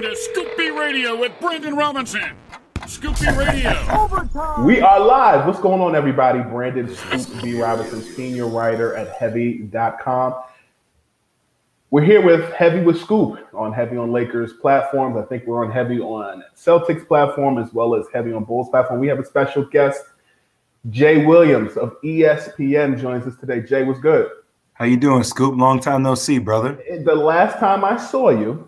Listening to Scoop B Radio with Brandon Robinson. Scoop B Radio. We are live. What's going on, everybody? Brandon Scoop B. Robinson, senior writer at Heavy.com. We're here with Heavy with Scoop on Heavy on Lakers platforms. I think we're on Heavy on Celtics platform as well as Heavy on Bulls platform. We have a special guest, Jay Williams of ESPN, joins us today. Jay, what's good? How you doing, Scoop? Long time no see, brother. The last time I saw you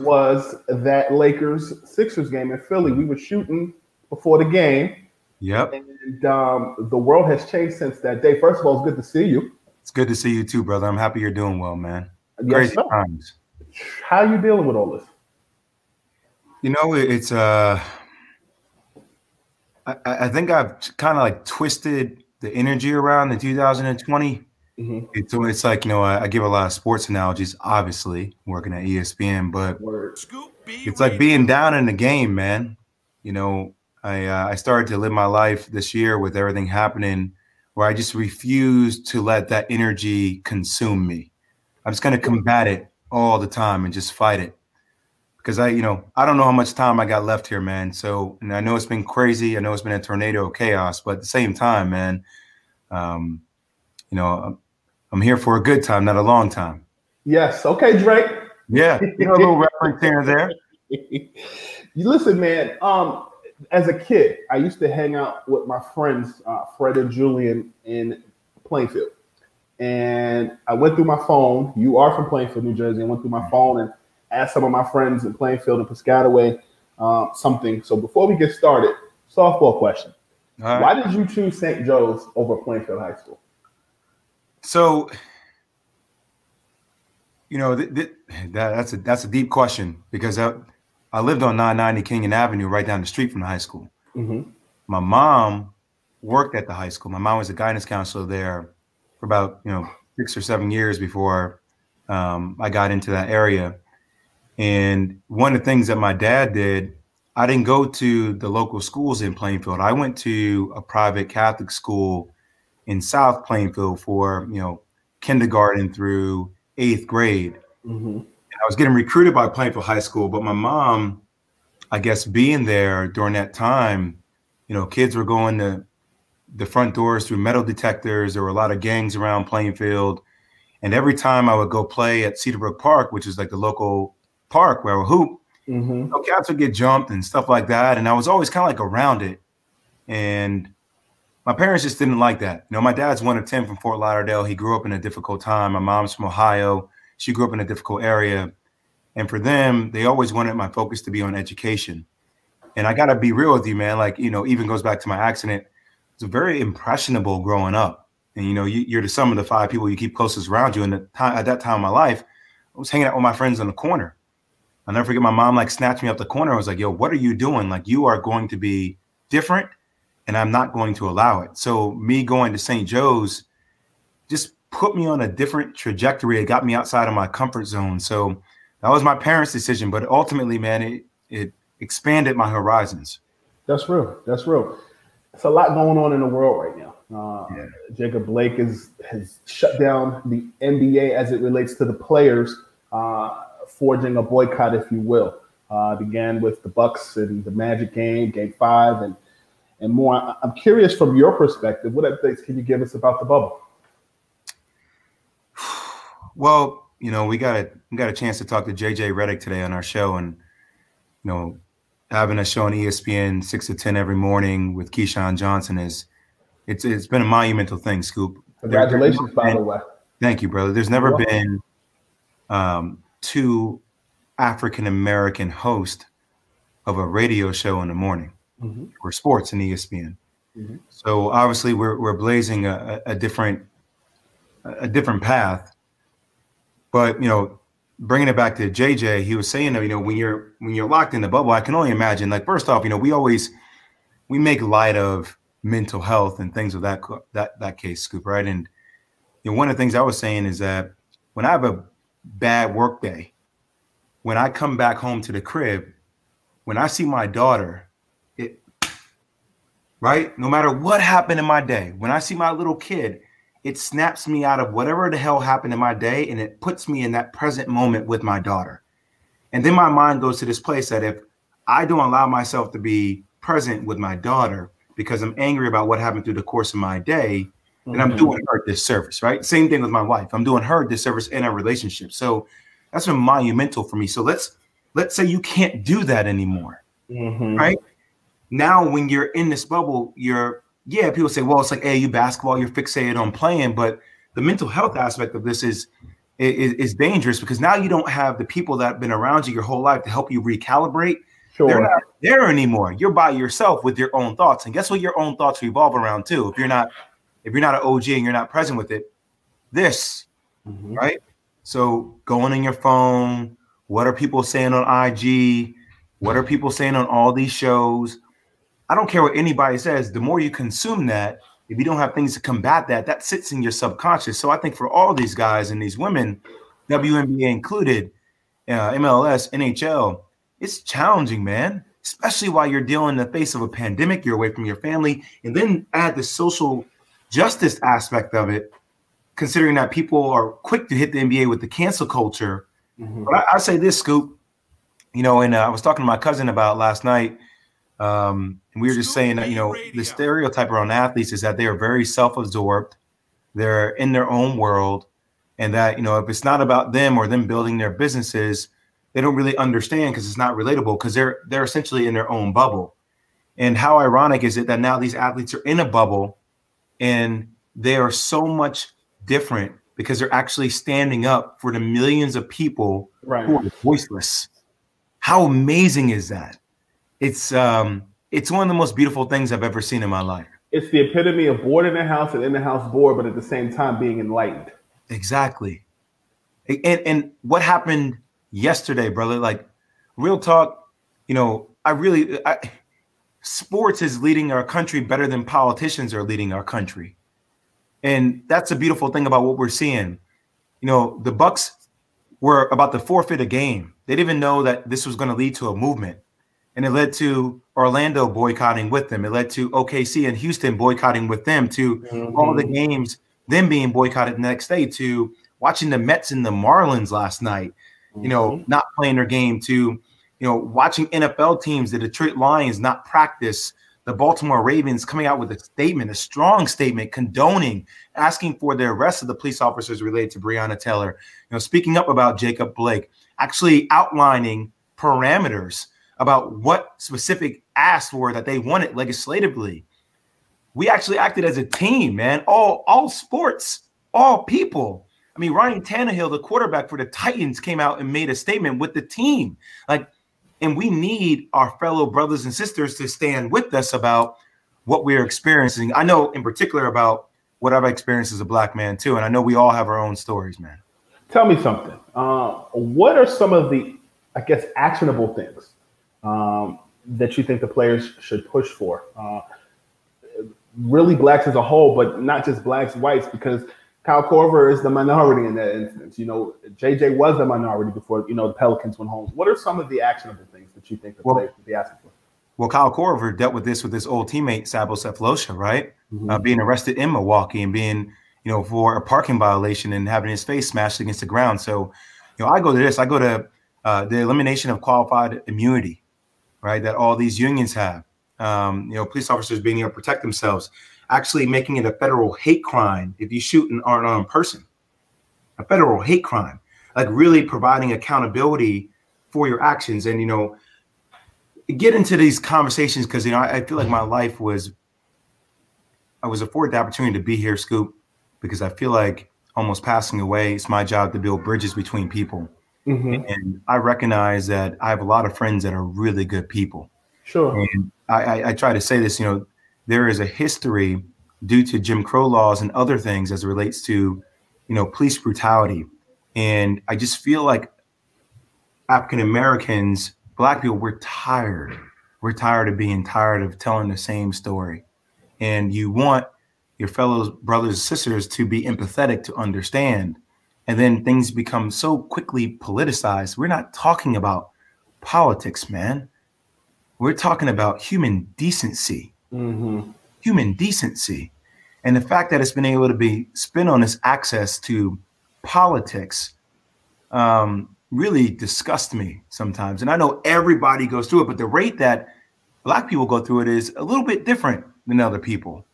was that Lakers Sixers game in Philly. We were shooting before the game, Yep. and um, the world has changed since that day. First of all, it's good to see you. It's good to see you too, brother. I'm happy you're doing well, man. Yes, Crazy sir. times. How you dealing with all this? You know, it's uh I, I think I've kind of like twisted the energy around in 2020. Mhm. It's, so it's like, you know, I, I give a lot of sports analogies, obviously, working at ESPN, but Word. it's like being down in the game, man. You know, I uh, I started to live my life this year with everything happening, where I just refuse to let that energy consume me. I'm just gonna combat it all the time and just fight it, because I, you know, I don't know how much time I got left here, man. So, and I know it's been crazy. I know it's been a tornado of chaos, but at the same time, man, um, you know, I'm, here for a good time, not a long time. Yes. Okay, Drake. Yeah, you know, a little reference here and there. you listen, man. Um, as a kid, I used to hang out with my friends, uh, Fred and Julian, in Plainfield. And I went through my phone. You are from Plainfield, New Jersey. I went through my phone and asked some of my friends in Plainfield and Piscataway um, something. So before we get started, softball question: right. Why did you choose St. Joe's over Plainfield High School? So, you know, th- th- that, that's a that's a deep question because I, I lived on 990 Kenyon Avenue, right down the street from the high school. Mhm. My mom worked at the high school. My mom was a guidance counselor there for about you know six or seven years before um, I got into that area. And one of the things that my dad did, I didn't go to the local schools in Plainfield. I went to a private Catholic school in South Plainfield for you know kindergarten through eighth grade. Mhm. And I was getting recruited by Plainfield High School, but my mom, I guess, being there during that time, you know, kids were going to the front doors through metal detectors. There were a lot of gangs around Plainfield, and every time I would go play at Cedarbrook Park, which is like the local park where I would hoop, Mhm. you know, cats would get jumped and stuff like that. And I was always kind of like around it. And my parents just didn't like that. You know, my dad's one of 10 from Fort Lauderdale. He grew up in a difficult time. My mom's from Ohio. She grew up in a difficult area. And for them, they always wanted my focus to be on education. And I got to be real with you, man. Like, you know, even goes back to my accident. It's very impressionable growing up. And, you know, you, are the sum of the five people you keep closest around you. And the time, at that time of my life, I was hanging out with my friends in the corner. I'll never forget my mom like snatched me up the corner. I was like, yo, what are you doing? Like, you are going to be different and I'm not going to allow it. So, me going to St. Joe's just put me on a different trajectory. It got me outside of my comfort zone. So, that was my parents' decision. But ultimately, man, it, it expanded my horizons. That's real. That's real. It's a lot going on in the world right now. Uh, yeah. Jacob Blake is, has shut down the NBA as it relates to the players. Uh, forging a boycott, if you will. Uh, began with the Bucks and the Magic game, Game Five, and and more. I'm curious from your perspective, what updates can you give us about the bubble? Well, you know, we got a we got a chance to talk to JJ Redick today on our show, and you know, having a show on ESPN six to ten every morning with Keyshawn Johnson is it's it's been a monumental thing, Scoop. Congratulations, by the way. Thank you, brother. There's never been um, two African American hosts of a radio show in the morning mm-hmm. for sports in ESPN. Mm-hmm. So obviously we're we're blazing a, a different a different path. But you know, bringing it back to JJ, he was saying that you know when you're when you're locked in the bubble, I can only imagine. Like first off, you know we always we make light of mental health and things of that that that case, Scoop, right? And you know, one of the things I was saying is that when I have a bad work day, when I come back home to the crib, when I see my daughter, right, no matter what happened in my day, when I see my little kid, it snaps me out of whatever the hell happened in my day and it puts me in that present moment with my daughter. And then my mind goes to this place that if I don't allow myself to be present with my daughter because I'm angry about what happened through the course of my day, and I'm mm-hmm. doing her disservice, right? Same thing with my wife. I'm doing her disservice in our relationship. So that's been monumental for me. So let's let's say you can't do that anymore, mm-hmm. right? Now, when you're in this bubble, you're yeah. People say, well, it's like hey, you basketball, you're fixated on playing, but the mental health aspect of this is, is is dangerous because now you don't have the people that have been around you your whole life to help you recalibrate. Sure. They're not there anymore. You're by yourself with your own thoughts, and guess what? Your own thoughts revolve around too. If you're not if you're not an OG and you're not present with it, this, mm-hmm. right? So going on your phone, what are people saying on IG? What are people saying on all these shows? I don't care what anybody says. The more you consume that, if you don't have things to combat that, that sits in your subconscious. So I think for all these guys and these women, WNBA included, uh, MLS, NHL, it's challenging, man. Especially while you're dealing in the face of a pandemic, you're away from your family, and then add the social justice aspect of it, considering that people are quick to hit the NBA with the cancel culture. Mm-hmm. But I, I, say this, Scoop, you know, and uh, I was talking to my cousin about last night, um, and we were just saying that, you know, the stereotype around athletes is that they are very self absorbed, they're in their own world, and that, you know, if it's not about them or them building their businesses, they don't really understand because it's not relatable because they're they're essentially in their own bubble. And how ironic is it that now these athletes are in a bubble and they are so much different because they're actually standing up for the millions of people right. who are voiceless. How amazing is that? It's um it's one of the most beautiful things I've ever seen in my life. It's the epitome of bored in the house and in the house bored, but at the same time being enlightened. Exactly. And and what happened yesterday, brother? Like real talk, you know, I really I sports is leading our country better than politicians are leading our country. And that's a beautiful thing about what we're seeing. You know, the Bucks were about to forfeit a game. They didn't even know that this was going to lead to a movement. And it led to Orlando boycotting with them. It led to OKC and Houston boycotting with them, to mm-hmm. all the games, them being boycotted the next day, to watching the Mets and the Marlins last night, you know, mm-hmm. not playing their game, to you know, watching NFL teams, the Detroit Lions not practice, the Baltimore Ravens coming out with a statement, a strong statement condoning, asking for the arrest of the police officers related to Breonna Taylor, you know, speaking up about Jacob Blake, actually outlining parameters about what specific asks were that they wanted legislatively. We actually acted as a team, man. All all sports, all people. I mean, Ryan Tannehill, the quarterback for the Titans, came out and made a statement with the team. Like and we need our fellow brothers and sisters to stand with us about what we're experiencing. I know in particular about what I've experienced as a black man too, and I know we all have our own stories, man. Tell me something. Uh, what are some of the, I guess, actionable things um, that you think the players should push for? Uh, really, blacks as a whole, but not just blacks, whites, because Kyle Korver is the minority in that instance. You know, JJ was the minority before you know the Pelicans went home. What are some of the actionable things that you think the well, players should be asking for? Well, Kyle Korver dealt with this with his old teammate Thabo Sefolosha, right? Mm-hmm. Uh, being arrested in Milwaukee and being, you know, for a parking violation and having his face smashed against the ground. So, you know, I go to this. I go to uh, the elimination of qualified immunity, right? That all these unions have. Um, you know, police officers being able to protect themselves, actually making it a federal hate crime if you shoot an unarmed person, a federal hate crime, like really providing accountability for your actions. And you know, get into these conversations because you know I, I, feel like my life was I was afforded the opportunity to be here, Scoop, because I feel like almost passing away. It's my job to build bridges between people, mm-hmm. and I recognize that I have a lot of friends that are really good people. Sure. And I, I, I try to say this, you know, there is a history due to Jim Crow laws and other things as it relates to, you know, police brutality, and I just feel like African Americans black people we're tired we're tired of being tired of telling the same story and you want your fellow brothers and sisters to be empathetic to understand and then things become so quickly politicized we're not talking about politics man we're talking about human decency mm-hmm. human decency and the fact that it's been able to be spent on this access to politics um, really disgusts me sometimes. And I know everybody goes through it, but the rate that black people go through it is a little bit different than other people.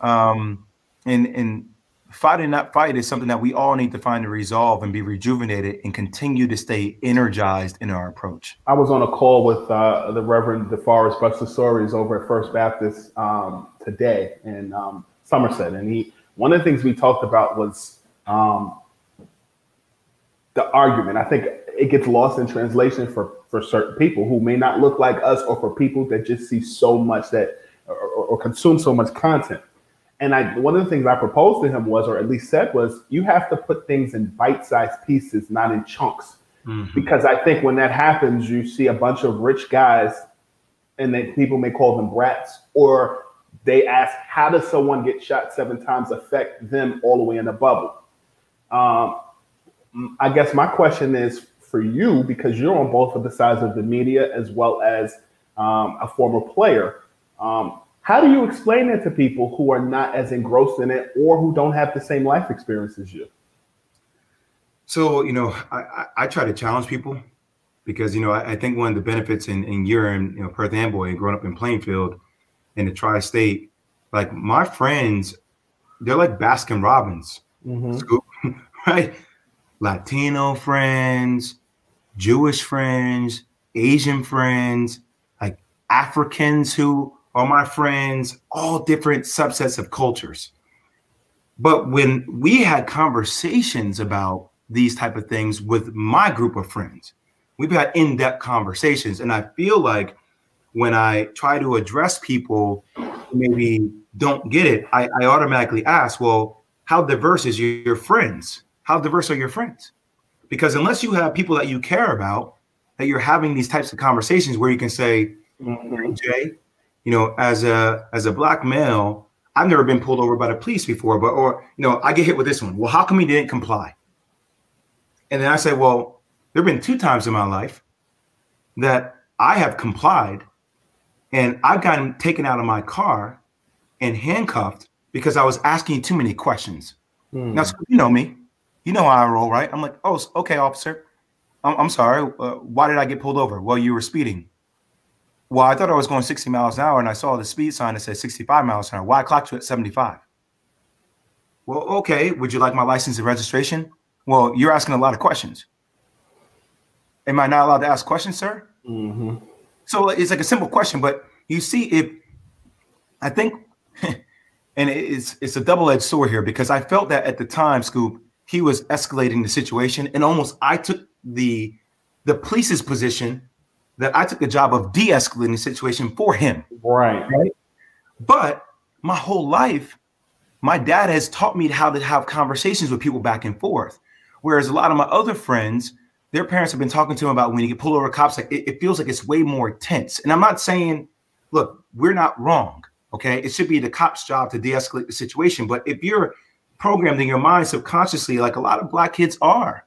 Um, and and fighting that fight is something that we all need to find a resolve and be rejuvenated and continue to stay energized in our approach. I was on a call with uh, the Reverend DeForest Buster Soaries over at First Baptist um, today in um, Somerset, and he one of the things we talked about was um, the argument. I think it gets lost in translation for for certain people who may not look like us, or for people that just see so much that or, or consume so much content. And I one of the things I proposed to him was, or at least said, was you have to put things in bite-sized pieces, not in chunks. Mm-hmm. Because I think when that happens, you see a bunch of rich guys, and then people may call them brats, or they ask, how does someone get shot seven times affect them all the way in a bubble? Um, I guess my question is for you because you're on both of the sides of the media as well as um, a former player. Um, how do you explain it to people who are not as engrossed in it or who don't have the same life experience as you? So, you know, I, I, I try to challenge people because, you know, I, I, think one of the benefits in, in Urine, you know, Perth Amboy, and growing up in Plainfield in the tri state, like my friends, they're like Baskin Robbins, mm-hmm. right? Latino friends, Jewish friends, Asian friends, like Africans who are my friends, all different subsets of cultures. But when we had conversations about these type of things with my group of friends, we've had in-depth conversations. And I feel like when I try to address people who maybe don't get it, I, I automatically ask, well, how diverse is your, your friends? how diverse are your friends? Because unless you have people that you care about, that you're having these types of conversations where you can say, mm-hmm. Jay, you know, as a as a black male, I've never been pulled over by the police before, but or you know, I get hit with this one. Well, how come he didn't comply? And then I say, well, there have been two times in my life that I have complied and I've gotten taken out of my car and handcuffed because I was asking too many questions. Mm. Now, you know me. You know how I roll, right? I'm like, oh, okay, officer. I'm, I'm sorry. Uh, why did I get pulled over? Well, you were speeding. Well, I thought I was going 60 miles an hour and I saw the speed sign that said 65 miles an hour. Why I clocked you at 75? Well, okay. Would you like my license and registration? Well, you're asking a lot of questions. Am I not allowed to ask questions, sir? Mm-hmm. So it's like a simple question, but you see, if I think, and it's it's a double edged sword here because I felt that at the time, Scoop, he was escalating the situation, and almost I took the the police's position that I took the job of de-escalating the situation for him. Right. Right. But my whole life, my dad has taught me how to have conversations with people back and forth. Whereas a lot of my other friends, their parents have been talking to them about when you get pulled over cops, like it, it feels like it's way more tense. And I'm not saying, look, we're not wrong. Okay. It should be the cop's job to de-escalate the situation. But if you're programmed in your mind subconsciously, like a lot of black kids are,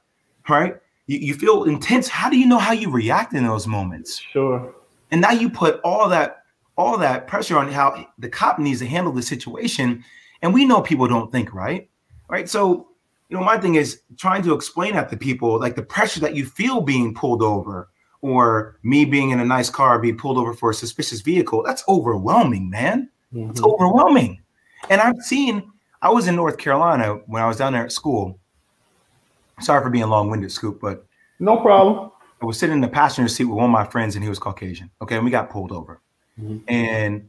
right? You, you feel intense. How do you know how you react in those moments? Sure. And now you put all that all that pressure on how the cop needs to handle the situation. And we know people don't think right. Right. So, you know, my thing is trying to explain that to people, like the pressure that you feel being pulled over or me being in a nice car being pulled over for a suspicious vehicle. That's overwhelming, man. Mm-hmm. It's overwhelming. And I've seen, I was in North Carolina when I was down there at school. Sorry for being long winded, Scoop, but no problem. I was sitting in the passenger seat with one of my friends and he was Caucasian. Okay. And we got pulled over mm-hmm. and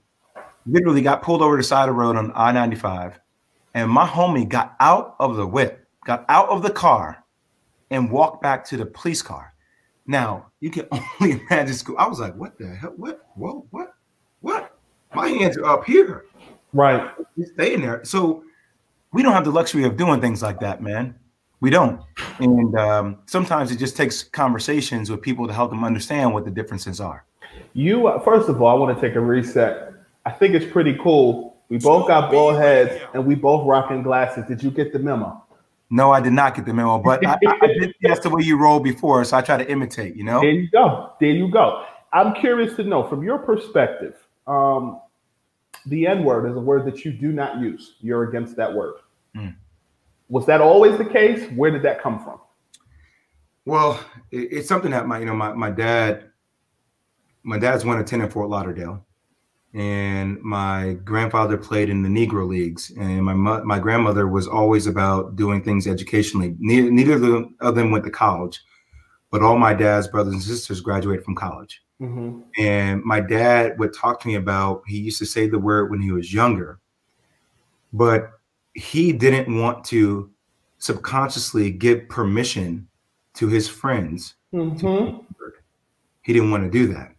literally got pulled over the side of the road on I 95. And my homie got out of the whip, got out of the car, and walked back to the police car. Now, you can only imagine school. I was like, what the hell? What? Whoa, what? What? My hands are up here. Right. You staying there. So we don't have the luxury of doing things like that, man. We don't. And um, sometimes it just takes conversations with people to help them understand what the differences are. You uh, first of all, I want to take a reset. I think it's pretty cool. We both got bald heads and we both rocking glasses. Did you get the memo? No, I did not get the memo, but I, I did that's the way you rolled before, so I try to imitate. You know. There you go. There you go. I'm curious to know from your perspective. Um, the N word is a word that you do not use. You're against that word. Mm. Was that always the case? Where did that come from? Well, it's something that my you know my, my dad my dad's one in Fort Lauderdale, and my grandfather played in the Negro leagues, and my my grandmother was always about doing things educationally. Neither, neither of them, of them went to college, but all my dad's brothers and sisters graduated from college. Mm-hmm. And my dad would talk to me about he used to say the word when he was younger, but he didn't want to subconsciously give permission to his friends. Mm-hmm. he didn't want to do that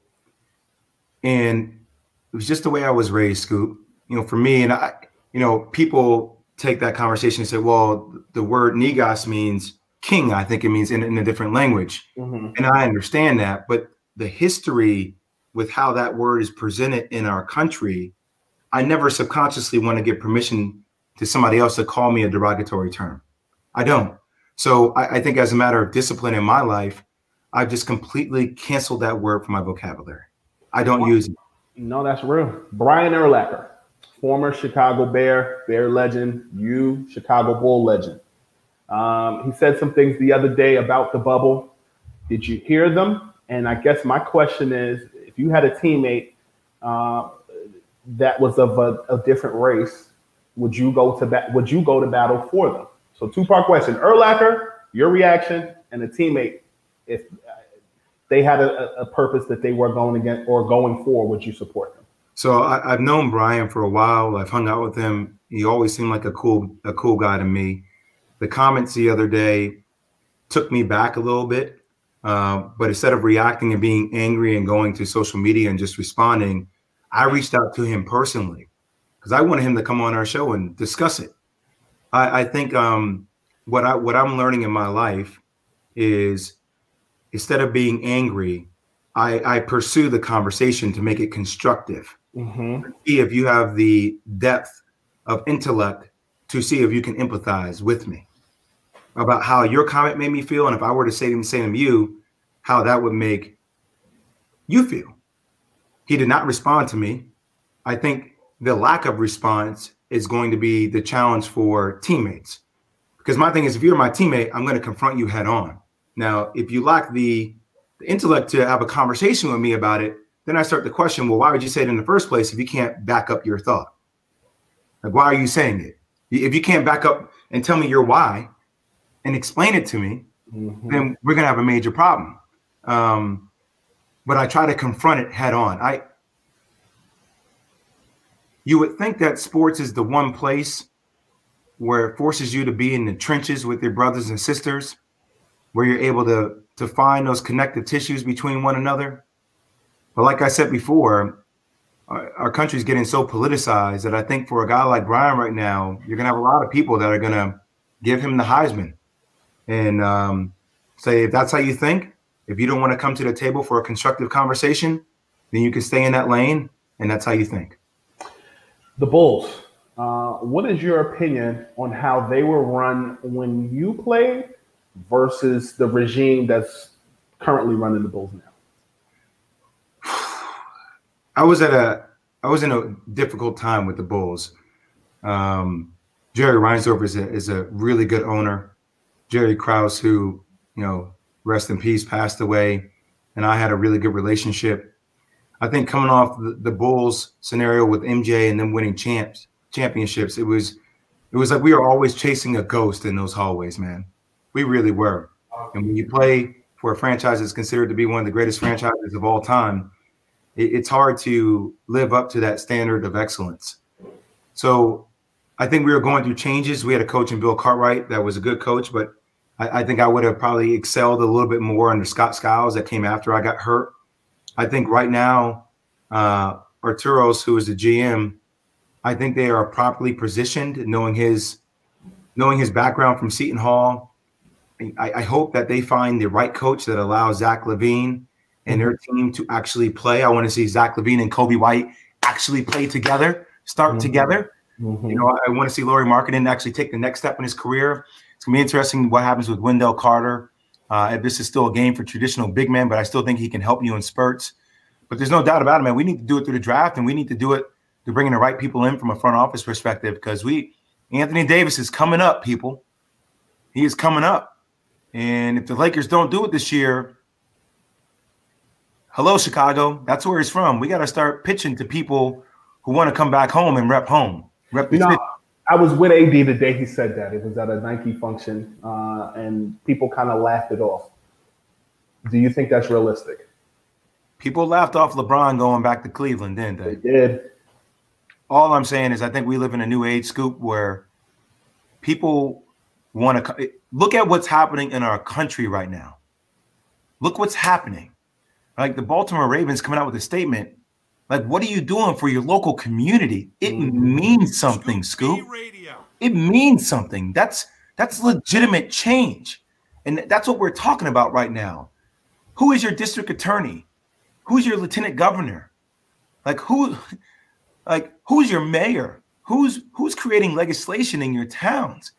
and it was just the way I was raised, Scoop. You know, for me, and I, you know, people take that conversation and say, well, the word Negus means king. I think it means in, in a different language. Mm-hmm. And I understand that. But the history with how that word is presented in our country, I never subconsciously want to give permission to somebody else to call me a derogatory term. I don't. So I, I think as a matter of discipline in my life, I've just completely canceled that word from my vocabulary. I don't use it. No, that's real. Brian Urlacher, former Chicago Bear, Bear legend, you Chicago Bull legend. Um, he said some things the other day about the bubble. Did you hear them? And I guess my question is, if you had a teammate uh, that was of a, a, different race, would you go to bat? Would you go to battle for them? So two part question: Urlacher, your reaction, and a teammate. If they had a, a purpose that they were going against or going for, would you support them? So I, have known Brian for a while. I've hung out with him. He always seemed like a cool, a cool guy to me. The comments the other day took me back a little bit. Uh, but instead of reacting and being angry and going to social media and just responding, I reached out to him personally because I wanted him to come on our show and discuss it. I, I think um, what I what I'm learning in my life is instead of being angry, I, I pursue the conversation to make it constructive. Mm-hmm. See if you have the depth of intellect to see if you can empathize with me about how your comment made me feel, and if I were to say the same to you, how that would make you feel. He did not respond to me. I think the lack of response is going to be the challenge for teammates. Because my thing is, if you're my teammate, I'm going to confront you head on. Now, if you lack the, the intellect to have a conversation with me about it, then I start to question, well, why would you say it in the first place if you can't back up your thought? Like, why are you saying it? If you can't back up and tell me your why and explain it to me, mm-hmm. then we're gonna have a major problem. Um, but I try to confront it head on. I you would think that sports is the one place where it forces you to be in the trenches with your brothers and sisters where you're able to to find those connective tissues between one another. But like I said before, our, our country's getting so politicized that I think for a guy like Brian right now, you're gonna have a lot of people that are gonna give him the Heisman and um, say if that's how you think, if you don't want to come to the table for a constructive conversation, then you can stay in that lane, and that's how you think. The Bulls. Uh, what is your opinion on how they were run when you played versus the regime that's currently running the Bulls now? I was at a I was in a difficult time with the Bulls. Um, Jerry Reinsdorf is a is a really good owner. Jerry Krause, who you know, rest in peace, passed away, and I had a really good relationship. I think coming off the, the Bulls scenario with MJ and them winning champs championships, it was it was like we were always chasing a ghost in those hallways, man. We really were. And when you play for a franchise that's considered to be one of the greatest franchises of all time, it, it's hard to live up to that standard of excellence. So I think we were going through changes. We had a coach in Bill Cartwright that was a good coach, but I, I think I would have probably excelled a little bit more under Scott Skiles that came after I got hurt. I think right now, uh, Arturas, who is the GM, I think they are properly positioned, knowing his knowing his background from Seton Hall. I, I hope that they find the right coach that allows Zach LaVine and their team to actually play. I want to see Zach LaVine and Coby White actually play together, start mm-hmm. together. Mm-hmm. You know, I, I want to see Lauri Markkanen actually take the next step in his career. It's gonna be interesting what happens with Wendell Carter. Uh, if this is still a game for traditional big men, but I still think he can help you in spurts. But there's no doubt about it, man. We need to do it through the draft, and we need to do it through bringing the right people in from a front office perspective because we Anthony Davis is coming up, people. He is coming up, and if the Lakers don't do it this year, hello Chicago, that's where he's from. We got to start pitching to people who want to come back home and rep home. Rep know, I was with AD the day he said that. It was at a Nike function, uh, and people kind of laughed it off. Do you think that's realistic? People laughed off LeBron going back to Cleveland, didn't they? They did. All I'm saying is, I think we live in a new age, Scoop, where people want to look at what's happening in our country right now. Look what's happening. Like the Baltimore Ravens coming out with a statement like, what are you doing for your local community? It mm-hmm. means something, Scoop. It means something. That's that's legitimate change. And that's what we're talking about right now. Who is your district attorney? Who's your lieutenant governor? Like who like who's your mayor? Who's who's creating legislation in your towns?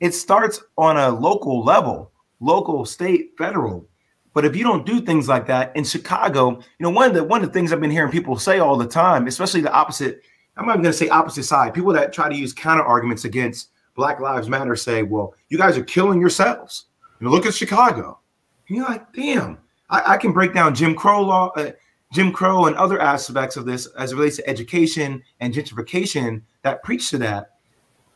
It starts on a local level, local, state, federal. But if you don't do things like that in Chicago, you know, one of the one of the things I've been hearing people say all the time, especially the opposite, I'm not to say opposite side, people that try to use counter arguments against Black Lives Matter say, well, you guys are killing yourselves. You know, look at Chicago. And you're like, damn, I, I can break down Jim Crow law, uh, Jim Crow, and other aspects of this as it relates to education and gentrification that preach to that.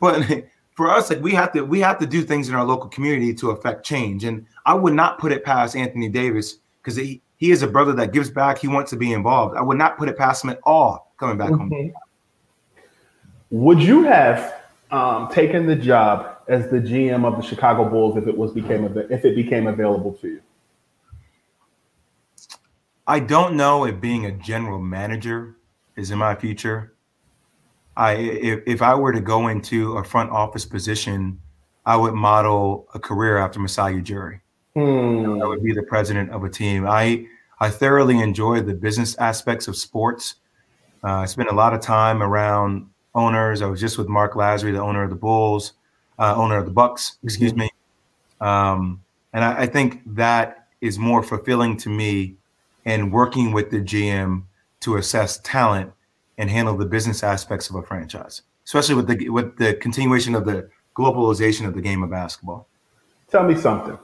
But for us, like we have to we have to do things in our local community to affect change. And I would not put it past Anthony Davis because he, he is a brother that gives back. He wants to be involved. I would not put it past him at all coming back mm-hmm. home. Would you have um, taken the job as the GM of the Chicago Bulls if it was became if it became available to you? I don't know if being a general manager is in my future. I if, if I were to go into a front office position, I would model a career after Masai Ujiri. Hmm. I would be the president of a team. I I thoroughly enjoy the business aspects of sports. Uh, I spent a lot of time around owners. I was just with Mark Lasry, the owner of the Bulls, uh, owner of the Bucks. Excuse mm-hmm. me. Um, and I, I think that is more fulfilling to me in working with the GM to assess talent and handle the business aspects of a franchise, especially with the with the continuation of the globalization of the game of basketball. Tell me something.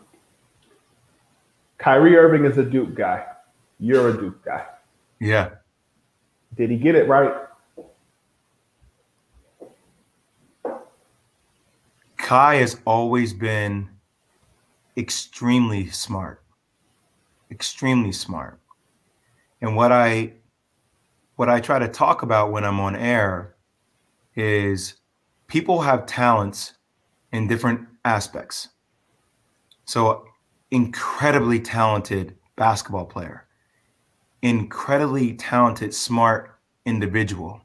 Kyrie Irving is a Duke guy. You're a Duke guy. Yeah. Did he get it right? Kai has always been extremely smart. Extremely smart. And what I what I try to talk about when I'm on air is people have talents in different aspects. So, incredibly talented basketball player, incredibly talented, smart individual.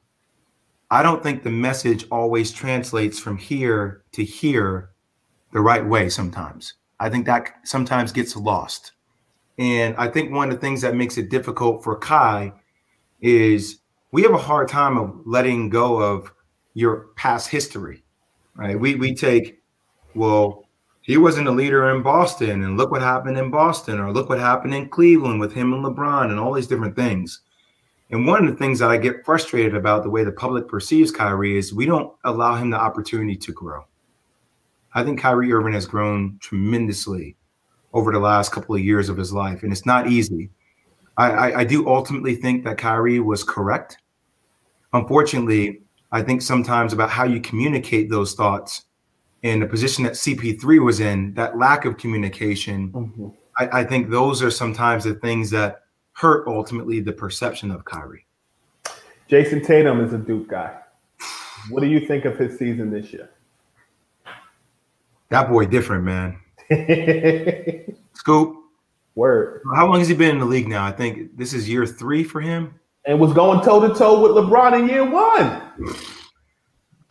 I don't think the message always translates from here to here the right way sometimes. I think that sometimes gets lost. And I think one of the things that makes it difficult for Kai is we have a hard time of letting go of your past history, right? We we take, well, he wasn't a leader in Boston, and look what happened in Boston, or look what happened in Cleveland with him and LeBron, and all these different things. And one of the things that I get frustrated about the way the public perceives Kyrie is we don't allow him the opportunity to grow. I think Kyrie Irving has grown tremendously over the last couple of years of his life, and it's not easy. I, I, I do ultimately think that Kyrie was correct. Unfortunately, I think sometimes about how you communicate those thoughts in the position that CP3 was in, that lack of communication, mm-hmm. I, I, think those are sometimes the things that hurt ultimately the perception of Kyrie. Jayson Tatum is a Duke guy. What do you think of his season this year? That boy different, man. Scoop. Word. How long has he been in the league now? I think this is year three for him. And was going toe to toe with LeBron in year one.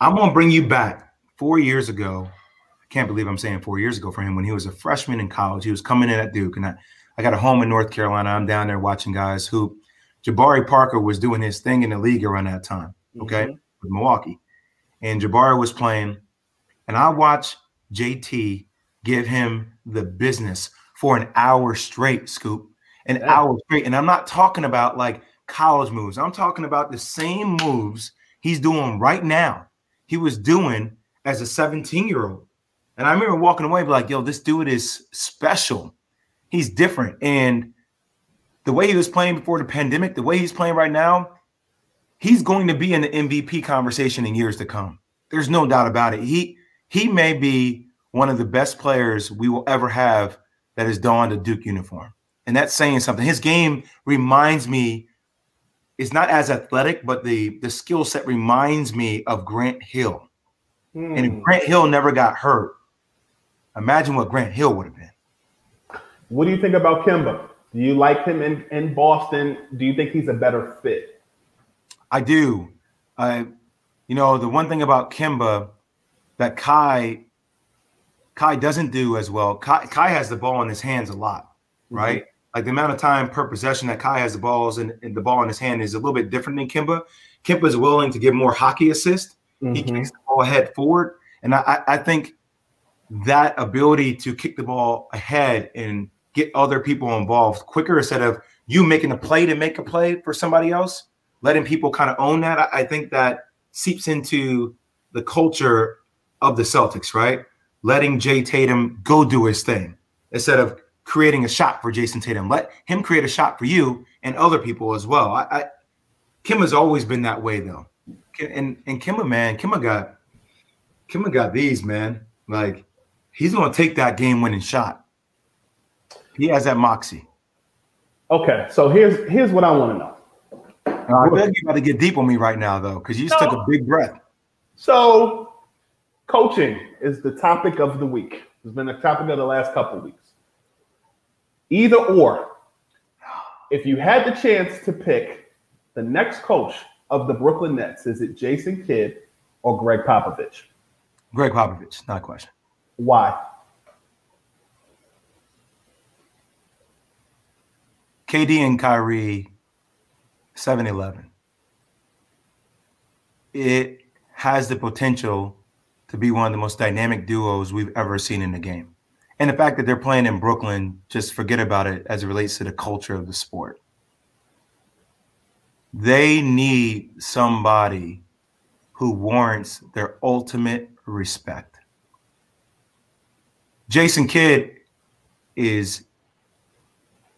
I'm gonna bring you back four years ago. I can't believe I'm saying four years ago for him when he was a freshman in college. He was coming in at Duke, and I, I got a home in North Carolina. I'm down there watching guys who Jabari Parker was doing his thing in the league around that time, okay, mm-hmm. with Milwaukee. And Jabari was playing, and I watched JT give him the business for an hour straight, Scoop, an yeah. hour straight. And I'm not talking about like college moves. I'm talking about the same moves he's doing right now. He was doing as a 17 year old. And I remember walking away, like, yo, this dude is special. He's different. And the way he was playing before the pandemic, the way he's playing right now, he's going to be in the MVP conversation in years to come. There's no doubt about it. He he may be one of the best players we will ever have that has donned a Duke uniform. And that's saying something. His game reminds me, it's not as athletic, but the, the skill set reminds me of Grant Hill. And if hmm. Grant Hill never got hurt, imagine what Grant Hill would have been. What do you think about Kemba? Do you like him in, in Boston? Do you think he's a better fit? I do. I, you know, the one thing about Kemba that Kai Kai doesn't do as well. Kai, Kai has the ball in his hands a lot, mm-hmm. right? Mm-hmm. Like the amount of time per possession that Kai has the balls and, and, the ball in his hand is a little bit different than Kemba. Kemba is willing to give more hockey assist. Mm-hmm. He kicks the ball ahead forward, and I, I think that ability to kick the ball ahead and get other people involved quicker instead of you making a play to make a play for somebody else, letting people kind of own that. I, I think that seeps into the culture of the Celtics, right? Letting Jay Tatum go do his thing instead of creating a shot for Jayson Tatum. Let him create a shot for you and other people as well. I, I Kim has always been that way though. And and Kemba, man, Kemba got Kemba got these, man. Like he's gonna take that game winning shot. He has that moxie. Okay, so here's here's what I want to know. Now, I beg you got to get deep on me right now, though, because you just no. took a big breath. So, coaching is the topic of the week. It's been the topic of the last couple weeks. Either or, if you had the chance to pick the next coach of the Brooklyn Nets, is it Jason Kidd or Gregg Popovich? Gregg Popovich, not a question. Why? KD and Kyrie, 7 11. It has the potential to be one of the most dynamic duos we've ever seen in the game. And the fact that they're playing in Brooklyn, just forget about it as it relates to the culture of the sport. They need somebody who warrants their ultimate respect. Jason Kidd is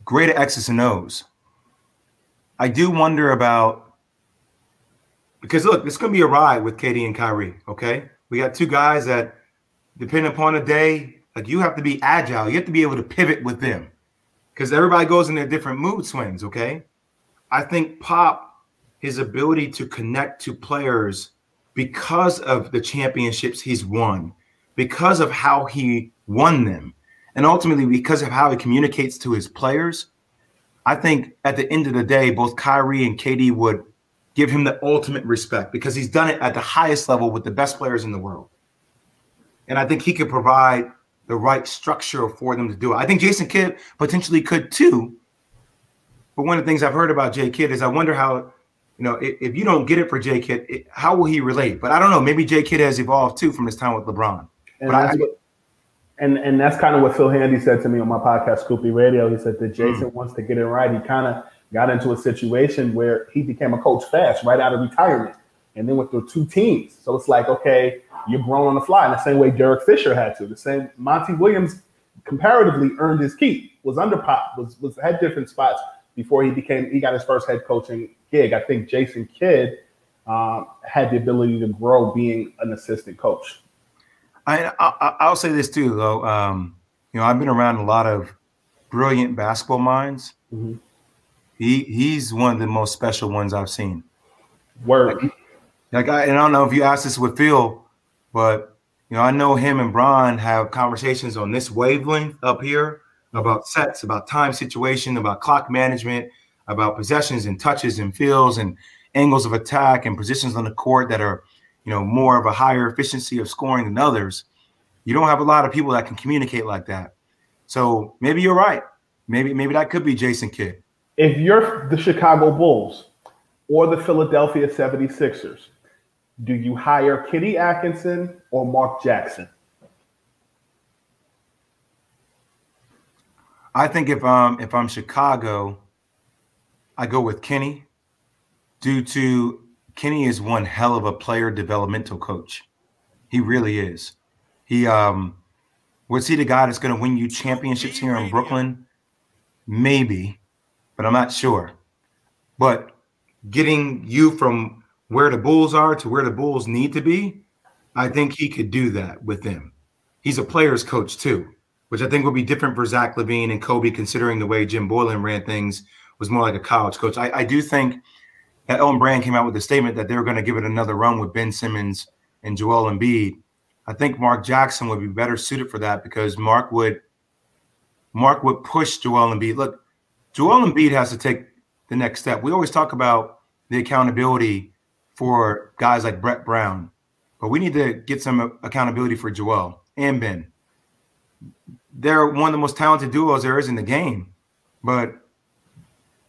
great at X's and O's. I do wonder about because look, it's going to be a ride with KD and Kyrie. Okay, we got two guys that, depending upon the day, like you have to be agile. You have to be able to pivot with them because everybody goes in their different mood swings. Okay. I think Pop, his ability to connect to players because of the championships he's won, because of how he won them, and ultimately because of how he communicates to his players, I think at the end of the day, both Kyrie and KD would give him the ultimate respect because he's done it at the highest level with the best players in the world. And I think he could provide the right structure for them to do it. I think Jason Kidd potentially could too. But one of the things I've heard about Jay Kidd is I wonder how, you know, if, if you don't get it for Jay Kidd, it, how will he relate? But I don't know. Maybe Jay Kidd has evolved too from his time with LeBron. And but I, that's, what, and, and that's kind of what Phil Handy said to me on my podcast, Scoop B Radio. He said that Jason Mm. wants to get it right. He kind of got into a situation where he became a coach fast, right out of retirement, and then with the two teams. So it's like, okay, you're grown on the fly in the same way Derek Fisher had to. The same Monty Williams comparatively earned his keep, was under pop, was was had different spots before he became he got his first head coaching gig. I think Jason Kidd um, had the ability to grow being an assistant coach. I, I I'll say this too, though. Um, you know, I've been around a lot of brilliant basketball minds. Mhm. He he's one of the most special ones I've seen. Word. Like I, and I don't know if you asked this with Phil, but you know, I know him and Brian have conversations on this wavelength up here about sets, about time situation, about clock management, about possessions and touches and feels and angles of attack and positions on the court that are, you know, more of a higher efficiency of scoring than others. You don't have a lot of people that can communicate like that. So maybe you're right. Maybe maybe that could be Jason Kidd. If you're the Chicago Bulls or the Philadelphia 76ers, do you hire Kenny Atkinson or Mark Jackson? I think if um if I'm Chicago, I go with Kenny due to Kenny is one hell of a player developmental coach. He really is. He um was he the guy that's going to win you championships here in Brooklyn? Maybe, but I'm not sure. But getting you from where the Bulls are to where the Bulls need to be, I think he could do that with them. He's a player's coach too, which I think will be different for Zach LaVine and Coby, considering the way Jim Boylen ran things was more like a college coach. I, I do think that Elton Brand came out with a statement that they were going to give it another run with Ben Simmons and Joel Embiid. I think Mark Jackson would be better suited for that because Mark would Mark would push Joel Embiid. Look, Joel Embiid has to take the next step. We always talk about the accountability for guys like Brett Brown, but we need to get some accountability for Joel and Ben. They're one of the most talented duos there is in the game, but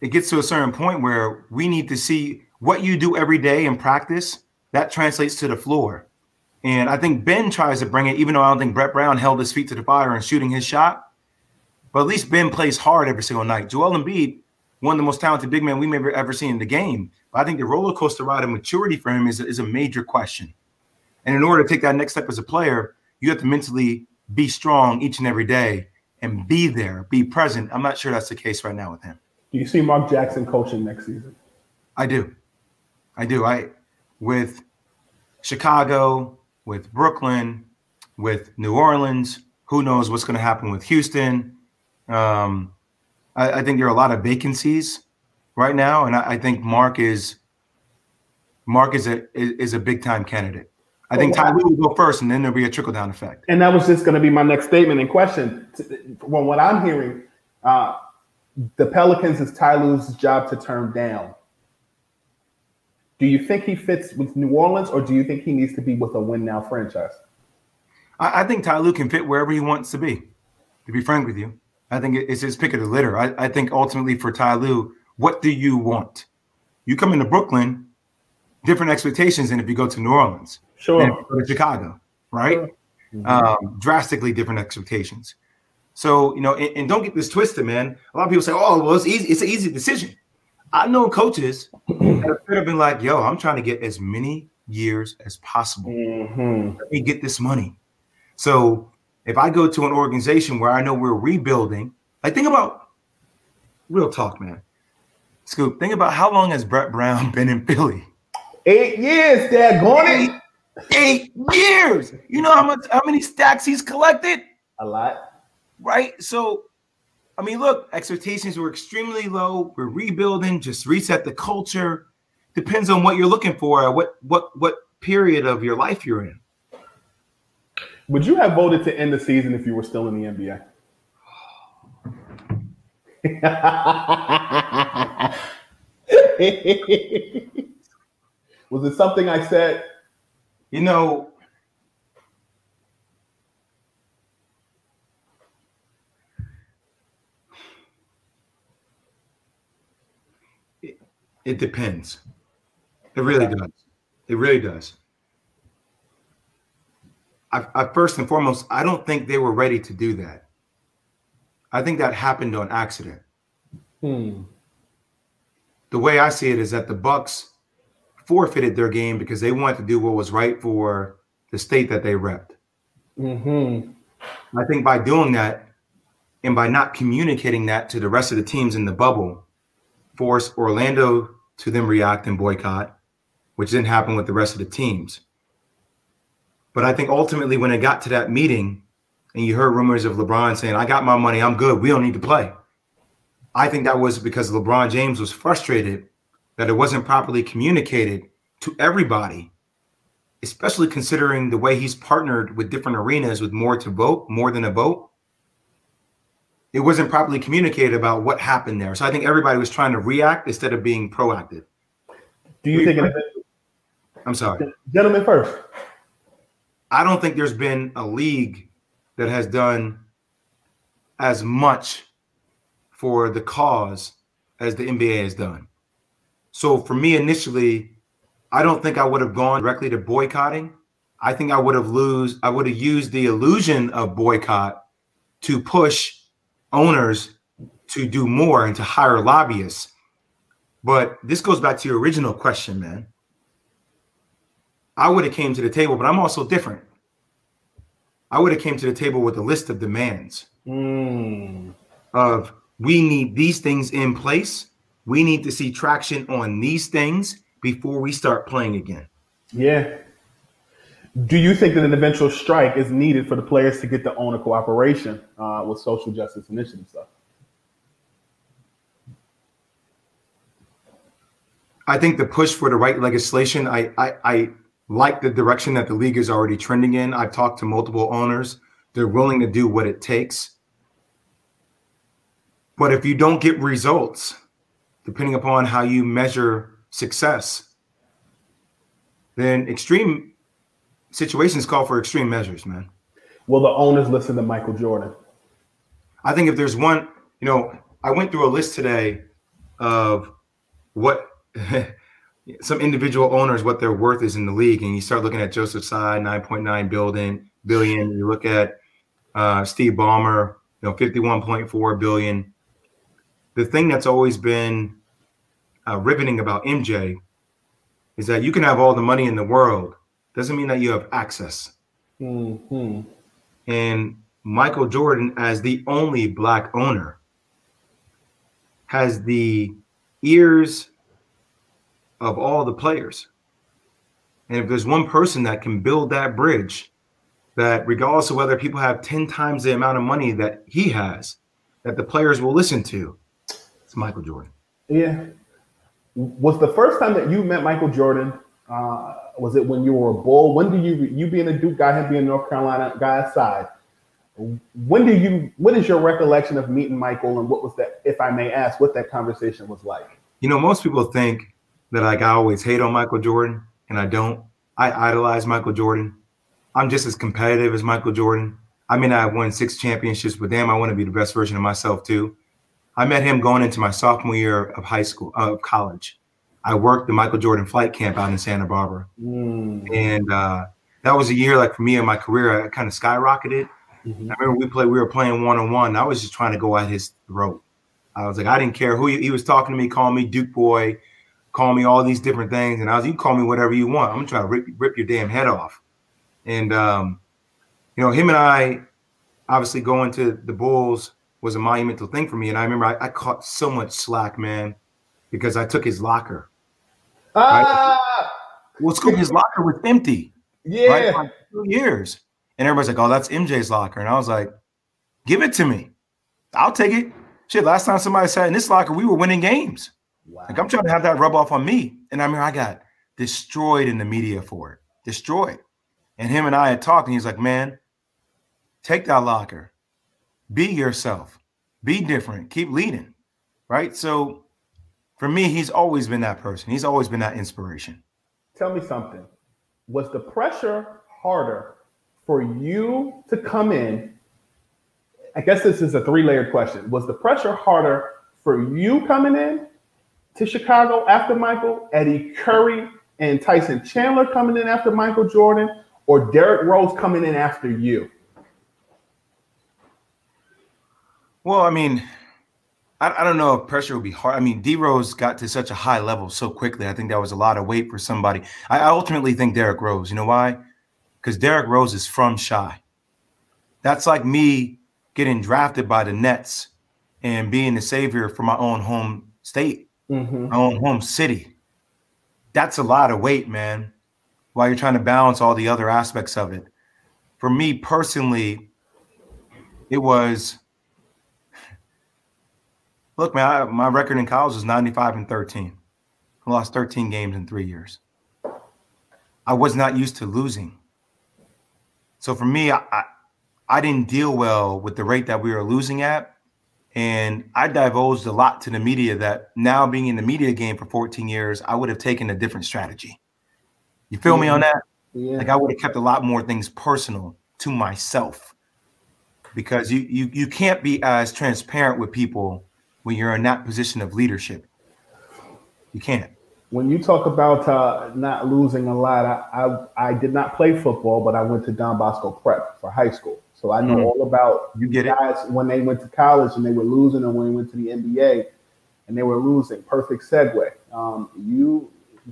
it gets to a certain point where we need to see what you do every day in practice that translates to the floor. And I think Ben tries to bring it, even though I don't think Brett Brown held his feet to the fire and shooting his shot. But at least Ben plays hard every single night. Joel Embiid, one of the most talented big men we may have ever seen in the game. But I think the roller coaster ride of maturity for him is, is a major question. And in order to take that next step as a player, you have to mentally be strong each and every day and be there, be present. I'm not sure that's the case right now with him. Do you see Mark Jackson coaching next season? I do. I do. I with Chicago, with Brooklyn, with New Orleans, who knows what's going to happen with Houston. Um, I, I, think there are a lot of vacancies right now, and I, I think Mark is Mark is a is, is a big time candidate. I think Ty Lue will go first, and then there'll be a trickle down effect. And that was just going to be my next statement in question. From what I'm hearing, uh, the Pelicans is Ty Lue's job to turn down. Do you think he fits with New Orleans, or do you think he needs to be with a win now franchise? I, I think Ty Lue can fit wherever he wants to be. To be frank with you, I think it's his pick of the litter. I, I think ultimately for Ty Lue, what do you want? You come into Brooklyn, different expectations than if you go to New Orleans, sure, than if you go to Chicago, right? Sure. Mm-hmm. Um, drastically different expectations. So you know, and, and, don't get this twisted, man. A lot of people say, "Oh, well, it's easy. It's an easy decision." I know coaches that have been like, "Yo, I'm trying to get as many years as possible. Mm-hmm. Let me get this money." So if I go to an organization where I know we're rebuilding, like think about real talk, man. Scoop, think about how long has Brett Brown been in Philly? Eight years, Dad. Going eight, eight years. You know how much how many stacks he's collected? A lot right? So, I mean, look, expectations were extremely low. We're rebuilding, just reset the culture. Depends on what you're looking for, what what what period of your life you're in. Would you have voted to end the season if you were still in the NBA? Was it something I said? You know, it, it depends. It really does. It really does. I, I, first and foremost, I don't think they were ready to do that. I think that happened on accident. Hmm. The way I see it is that the Bucks forfeited their game because they wanted to do what was right for the state that they repped. Mm-hmm. I think by doing that and by not communicating that to the rest of the teams in the bubble, forced Orlando to then react and boycott, which didn't happen with the rest of the teams. But I think ultimately, when it got to that meeting, and you heard rumors of LeBron saying, I got my money, I'm good, we don't need to play. I think that was because LeBron James was frustrated that it wasn't properly communicated to everybody, especially considering the way he's partnered with different arenas with more to vote, more than a vote. It wasn't properly communicated about what happened there. So I think everybody was trying to react instead of being proactive. Do you think? I'm sorry, gentlemen first. I don't think there's been a league that has done as much for the cause as the NBA has done. So for me initially, I don't think I would have gone directly to boycotting. I think I would have lose I would have used the illusion of boycott to push owners to do more and to hire lobbyists. But this goes back to your original question, man. I would have came to the table, but I'm also different. I would have came to the table with a list of demands mm. of we need these things in place. We need to see traction on these things before we start playing again. Yeah. Do you think that an eventual strike is needed for the players to get the owner cooperation uh, with social justice initiative stuff? I think the push for the right legislation, I, I, I like the direction that the league is already trending in. I've talked to multiple owners. They're willing to do what it takes. But if you don't get results, depending upon how you measure success, then extreme situations call for extreme measures, man. Will the owners listen to Michael Jordan? I think if there's one, you know, I went through a list today of what some individual owners what their worth is in the league, and you start looking at Joseph Tsai, 9.9 billion billion. You look at uh, Steve Ballmer, you know, 51.4 billion. The thing that's always been uh, riveting about MJ is that you can have all the money in the world, doesn't mean that you have access. Mm-hmm. And Michael Jordan, as the only black owner, has the ears of all the players. And if there's one person that can build that bridge, that regardless of whether people have 10 times the amount of money that he has, that the players will listen to, it's Michael Jordan. Yeah. Was the first time that you met Michael Jordan, uh, was it when you were a bull? When do you, you being a Duke guy, him being a North Carolina guy aside, when do you, what is your recollection of meeting Michael and what was that, if I may ask, what that conversation was like? You know, most people think that like I always hate on Michael Jordan, and I don't. I idolize Michael Jordan. I'm just as competitive as Michael Jordan. I mean, I won six championships, but damn, I want to be the best version of myself too. I met him going into my sophomore year of high school, of college. I worked the Michael Jordan flight camp out in Santa Barbara, mm. and uh, that was a year like for me in my career, I kind of skyrocketed. Mm-hmm. I remember we played, we were playing one on one. I was just trying to go at his throat. I was like, I didn't care who he, he was talking to me, calling me Duke boy, call me all these different things, and I was, you call me whatever you want. I'm gonna try to rip, rip your damn head off. And um, you know, him and I, obviously going to the Bulls was a monumental thing for me. And I remember I, I caught so much slack, man, because I took his locker. Ah, right? well, Scoop, his locker was empty. Yeah, right? For two years, and everybody's like, "Oh, that's MJ's locker," and I was like, "Give it to me, I'll take it." Shit, last time somebody sat in this locker, we were winning games. Wow. Like I'm trying to have that rub off on me. And I mean, I got destroyed in the media for it. Destroyed. And him and I had talked, and he's like, man, take that locker. Be yourself. Be different. Keep leading. right? So for me, he's always been that person. He's always been that inspiration. Tell me something. Was the pressure harder for you to come in? I guess this is a three layered question. Was the pressure harder for you coming in to Chicago after Michael, Eddie Curry, and Tyson Chandler coming in after Michael Jordan, or Derrick Rose coming in after you? Well, I mean, I, I don't know if pressure would be hard. I mean, D Rose got to such a high level so quickly. I think that was a lot of weight for somebody. I, I ultimately think Derrick Rose. You know why? Because Derrick Rose is from Chi. That's like me getting drafted by the Nets and being the savior for my own home state, mm-hmm. my own home city. That's a lot of weight, man. While you're trying to balance all the other aspects of it. For me personally, it was Look, man, I, my record in college was 95 and 13. I lost 13 games in three years. I was not used to losing. So for me, I, I, I didn't deal well with the rate that we were losing at. And I divulged a lot to the media that now being in the media game for 14 years, I would have taken a different strategy. You feel yeah. me on that? Yeah. Like I would have kept a lot more things personal to myself because you you you can't be as transparent with people when you're in that position of leadership. You can't. When you talk about uh, not losing a lot, I, I, I did not play football, but I went to Don Bosco Prep for high school, so I know mm all about you get guys it. when they went to college and they were losing, and when they went to the NBA and they were losing. Perfect segue. Um, you,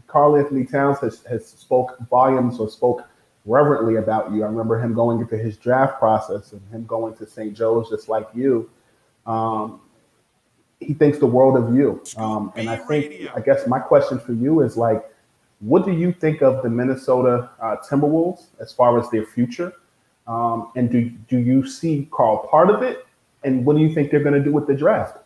Karl-Anthony Towns has has spoke volumes or spoke reverently about you. I remember him going into his draft process and him going to St. Joe's just like you. Um, he thinks the world of you. Um, and I think, I guess my question for you is like, what do you think of the Minnesota uh, Timberwolves as far as their future? Um, and do, do you see Karl part of it? And what do you think they're going to do with the draft?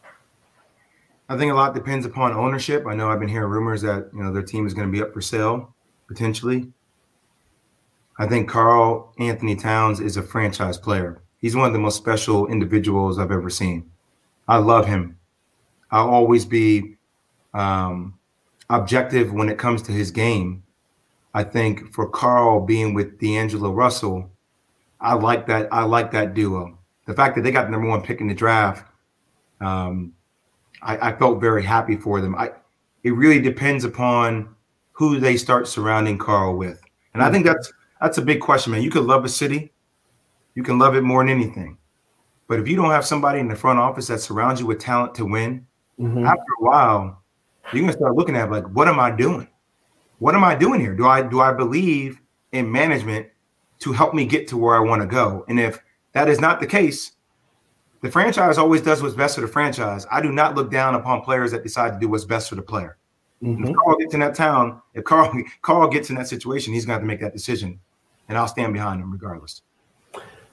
I think a lot depends upon ownership. I know I've been hearing rumors that you know their team is going to be up for sale potentially. I think Karl-Anthony Towns is a franchise player. He's one of the most special individuals I've ever seen. I love him I'll always be um, objective when it comes to his game. I think for Karl being with D'Angelo Russell, I like that. I like that duo. The fact that they got the number one pick in the draft, um, I, I felt very happy for them. I it really depends upon who they start surrounding Karl with, and I think that's that's a big question, man. You could love a city, you can love it more than anything, but if you don't have somebody in the front office that surrounds you with talent to win, mm-hmm. after a while, you're gonna start looking at like, what am I doing? What am I doing here? Do I do I believe in management to help me get to where I want to go? And if that is not the case, the franchise always does what's best for the franchise. I do not look down upon players that decide to do what's best for the player. Mm-hmm. If Karl gets in that town, if Karl Karl gets in that situation, he's going to have to make that decision, and I'll stand behind him regardless.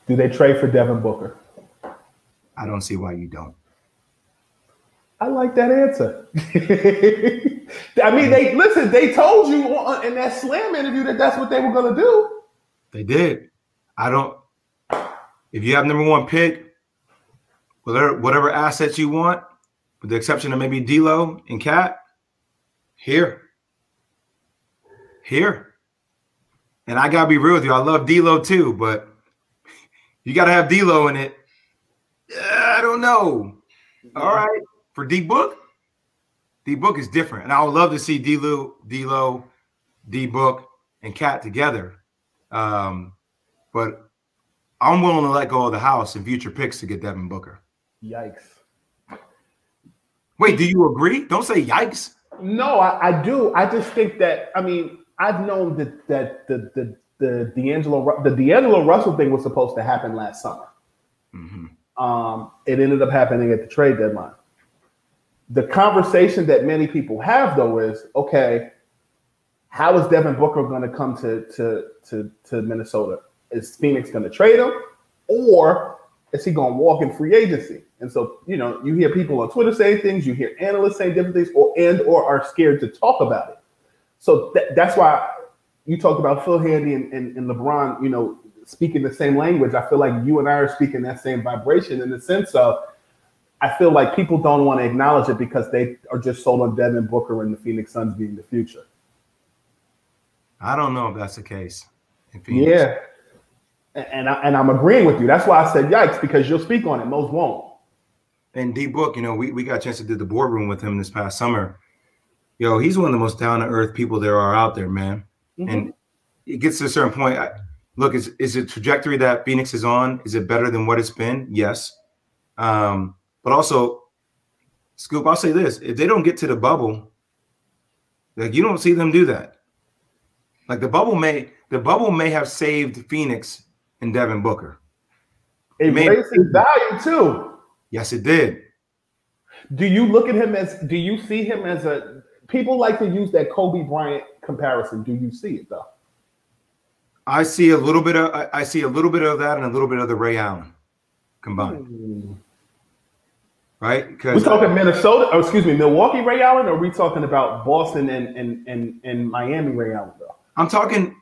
Do they trade for Devin Booker? I don't see why you don't. I like that answer. I mean, they listen. They told you in that slam interview that that's what they were going to do. They did. I don't. If you have number one pick, whatever whatever assets you want, with the exception of maybe D'Lo and KAT, here, here. And I gotta be real with you. I love D'Lo too, but you gotta have D'Lo in it. I don't know. All right for D Book, D Book is different, and I would love to see D Lo, D Book, and KAT together. Um, but I'm willing to let go of the house and future picks to get Devin Booker. Yikes! Wait, do you agree? Don't say yikes. No, I, I do. I just think that I mean I've known that that the the the D'Angelo the D'Angelo Russell thing was supposed to happen last summer. Mm-hmm. Um, it ended up happening at the trade deadline the conversation that many people have though is okay, how is Devin Booker going to come to to to to Minnesota? Is Phoenix going to trade him, or is he going to walk in free agency? And so you know you hear people on Twitter saying things, you hear analysts saying different things, or and or are scared to talk about it. So th- that's why you talked about Phil Handy and, and, and LeBron, you know, speaking the same language. I feel like you and I are speaking that same vibration in the sense of I feel like people don't want to acknowledge it because they are just sold on Devin Booker and the Phoenix Suns being the future. I don't know if that's the case. Yeah. And, I, and I'm agreeing with you. That's why I said yikes, because you'll speak on it. Most won't. And D Book, you know, we, we got a chance to do the boardroom with him this past summer. Yo, he's one of the most down to earth people there are out there, man. Mm-hmm. And it gets to a certain point. I, look, is is the trajectory that Phoenix is on? Is it better than what it's been? Yes. Um, but also, Scoop, I'll say this: if they don't get to the bubble, like you don't see them do that. Like the bubble may the bubble may have saved Phoenix and Devin Booker. It may, raised his value too. Yes, it did. Do you look at him as? Do you see him as a? People like to use that Kobe Bryant comparison. Do you see it though? I see a little bit of I see a little bit of that and a little bit of the Ray Allen combined. Hmm. Right? Because we're talking Minnesota, or excuse me, Milwaukee Ray Allen, or are we talking about Boston and and and, and Miami Ray Allen though? I'm talking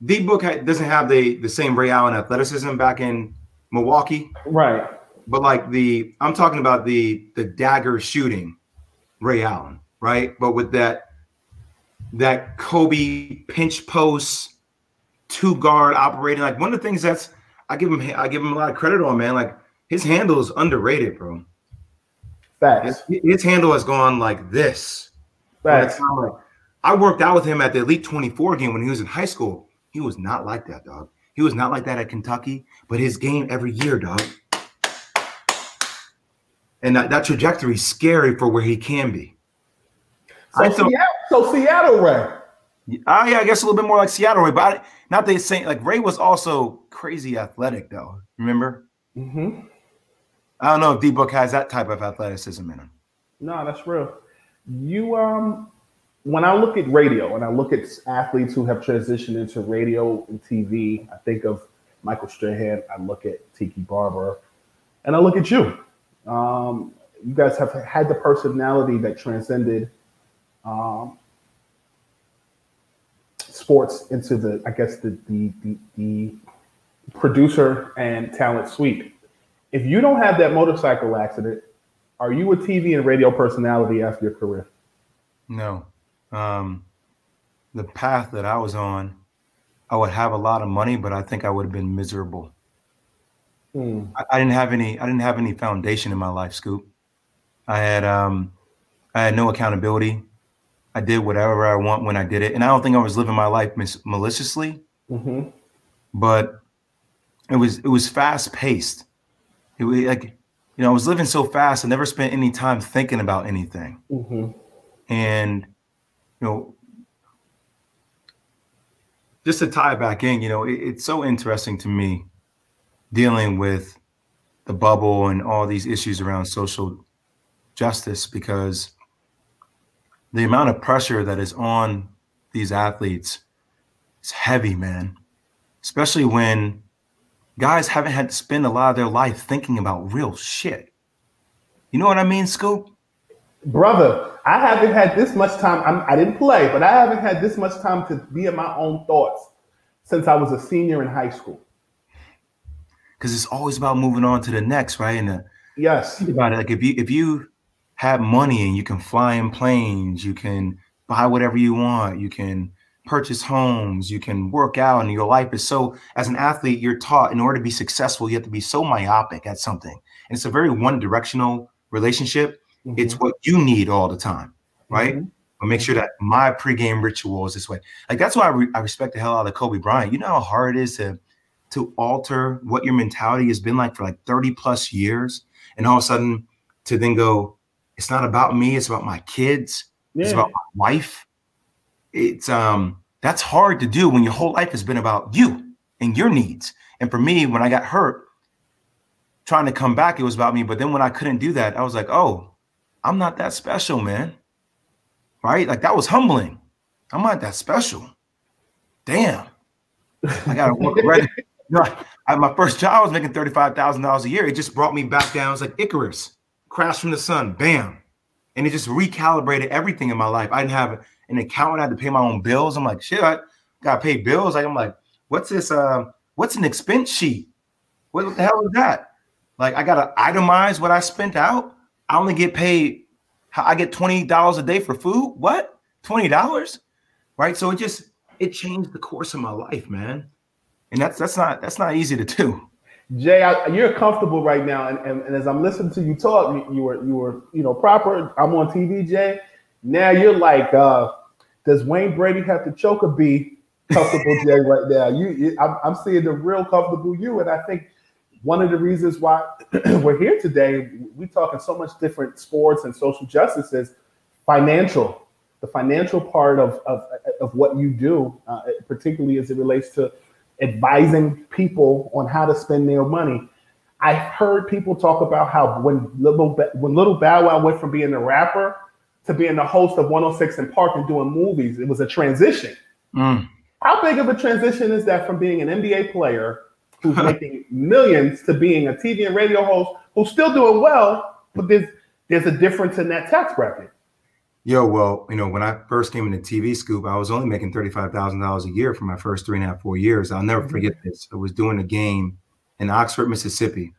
The Book doesn't have the the same Ray Allen athleticism back in Milwaukee. Right. But like the I'm talking about the the dagger shooting Ray Allen, right? But with that that Kobe pinch post two guard operating. Like one of the things that's I give him I give him a lot of credit on, man. Like his handle is underrated, bro. Facts. His, his handle has gone like this. Facts. Like, I worked out with him at the Elite 24 game when he was in high school. He was not like that, dog. He was not like that at Kentucky, but his game every year, dog. And that, that trajectory is scary for where he can be. So, Seattle, so Seattle Ray. Uh, yeah, I guess a little bit more like Seattle Ray, but I, not the saying like Ray was also crazy athletic though. Remember? Mm-hmm. I don't know if D Book has that type of athleticism in him. No, that's real. You um, when I look at radio and I look at athletes who have transitioned into radio and TV, I think of Michael Strahan. I look at Tiki Barber, and I look at you. Um, you guys have had the personality that transcended um, sports into the, I guess, the, the, the, the producer and talent suite. If you don't have that motorcycle accident, are you a TV and radio personality after your career? No. Um, the path that I was on, I would have a lot of money, but I think I would have been miserable. Hmm. I, I, didn't have any. I didn't have any foundation in my life, Scoop. I had um, I had no accountability. I did whatever I want when I did it, and I don't think I was living my life mis- maliciously. Mm-hmm. But it was it was fast paced. It was like you know I was living so fast. I never spent any time thinking about anything. Mm-hmm. And you know, just to tie back in, you know, it, it's so interesting to me dealing with the bubble and all these issues around social justice because the amount of pressure that is on these athletes is heavy, man. Especially when guys haven't had to spend a lot of their life thinking about real shit. You know what I mean, Scoop? Brother, I haven't had this much time. I'm, I did not play, but I haven't had this much time to be in my own thoughts since I was a senior in high school. Because it's always about moving on to the next, right? And the, yes, think about it. Like if you if you have money and you can fly in planes, you can buy whatever you want, you can purchase homes, you can work out, and your life is so. As an athlete, you're taught in order to be successful, you have to be so myopic at something, and it's a very one-directional relationship. Mm-hmm. It's what you need all the time, right? Mm-hmm. But make sure that my pregame ritual is this way. Like that's why I, re- I respect the hell out of Kobe Bryant. You know how hard it is to to alter what your mentality has been like for like 30 plus years, and all of a sudden to then go, it's not about me. It's about my kids. Yeah. It's about my wife. It's um that's hard to do when your whole life has been about you and your needs. And for me, when I got hurt, trying to come back, it was about me. But then when I couldn't do that, I was like, oh, I'm not that special, man. Right? Like that was humbling. I'm not that special. Damn. I gotta work right. Know, I, my first job I was making $35,000 a year. It just brought me back down. It was like Icarus crash from the sun, bam. And it just recalibrated everything in my life. I didn't have an account, I had to pay my own bills. I'm like, shit, I gotta pay bills. Like, I'm like, what's this? Uh, what's an expense sheet? What the hell is that? Like I gotta itemize what I spent out. I only get paid. I get twenty dollars a day for food. What? Twenty dollars? Right. So it just it changed the course of my life, man. And that's that's not that's not easy to do. Jay, I, you're comfortable right now, and, and, and, as I'm listening to you talk, you, you, were you were you know proper. I'm on TV, Jay. Now you're like, uh, does Wayne Brady have to choke a bee? Comfortable Jay right now. You, you I'm, I'm seeing the real comfortable you, and I think one of the reasons why we're here today, we talking so much different sports and social justice is financial, the financial part of of, of what you do, uh, particularly as it relates to advising people on how to spend their money. I heard people talk about how when little when little Bow Wow went from being a rapper to being the host of 106 & Park and doing movies, it was a transition. Mm. How big of a transition is that from being an NBA player who's making millions to being a TV and radio host who's still doing well, but there's there's a difference in that tax bracket. Yo, well, you know, when I first came into TV Scoop, I was only making $35,000 a year for my first three and a half, four years. I'll never mm-hmm. forget this. I was doing a game in Oxford, Mississippi,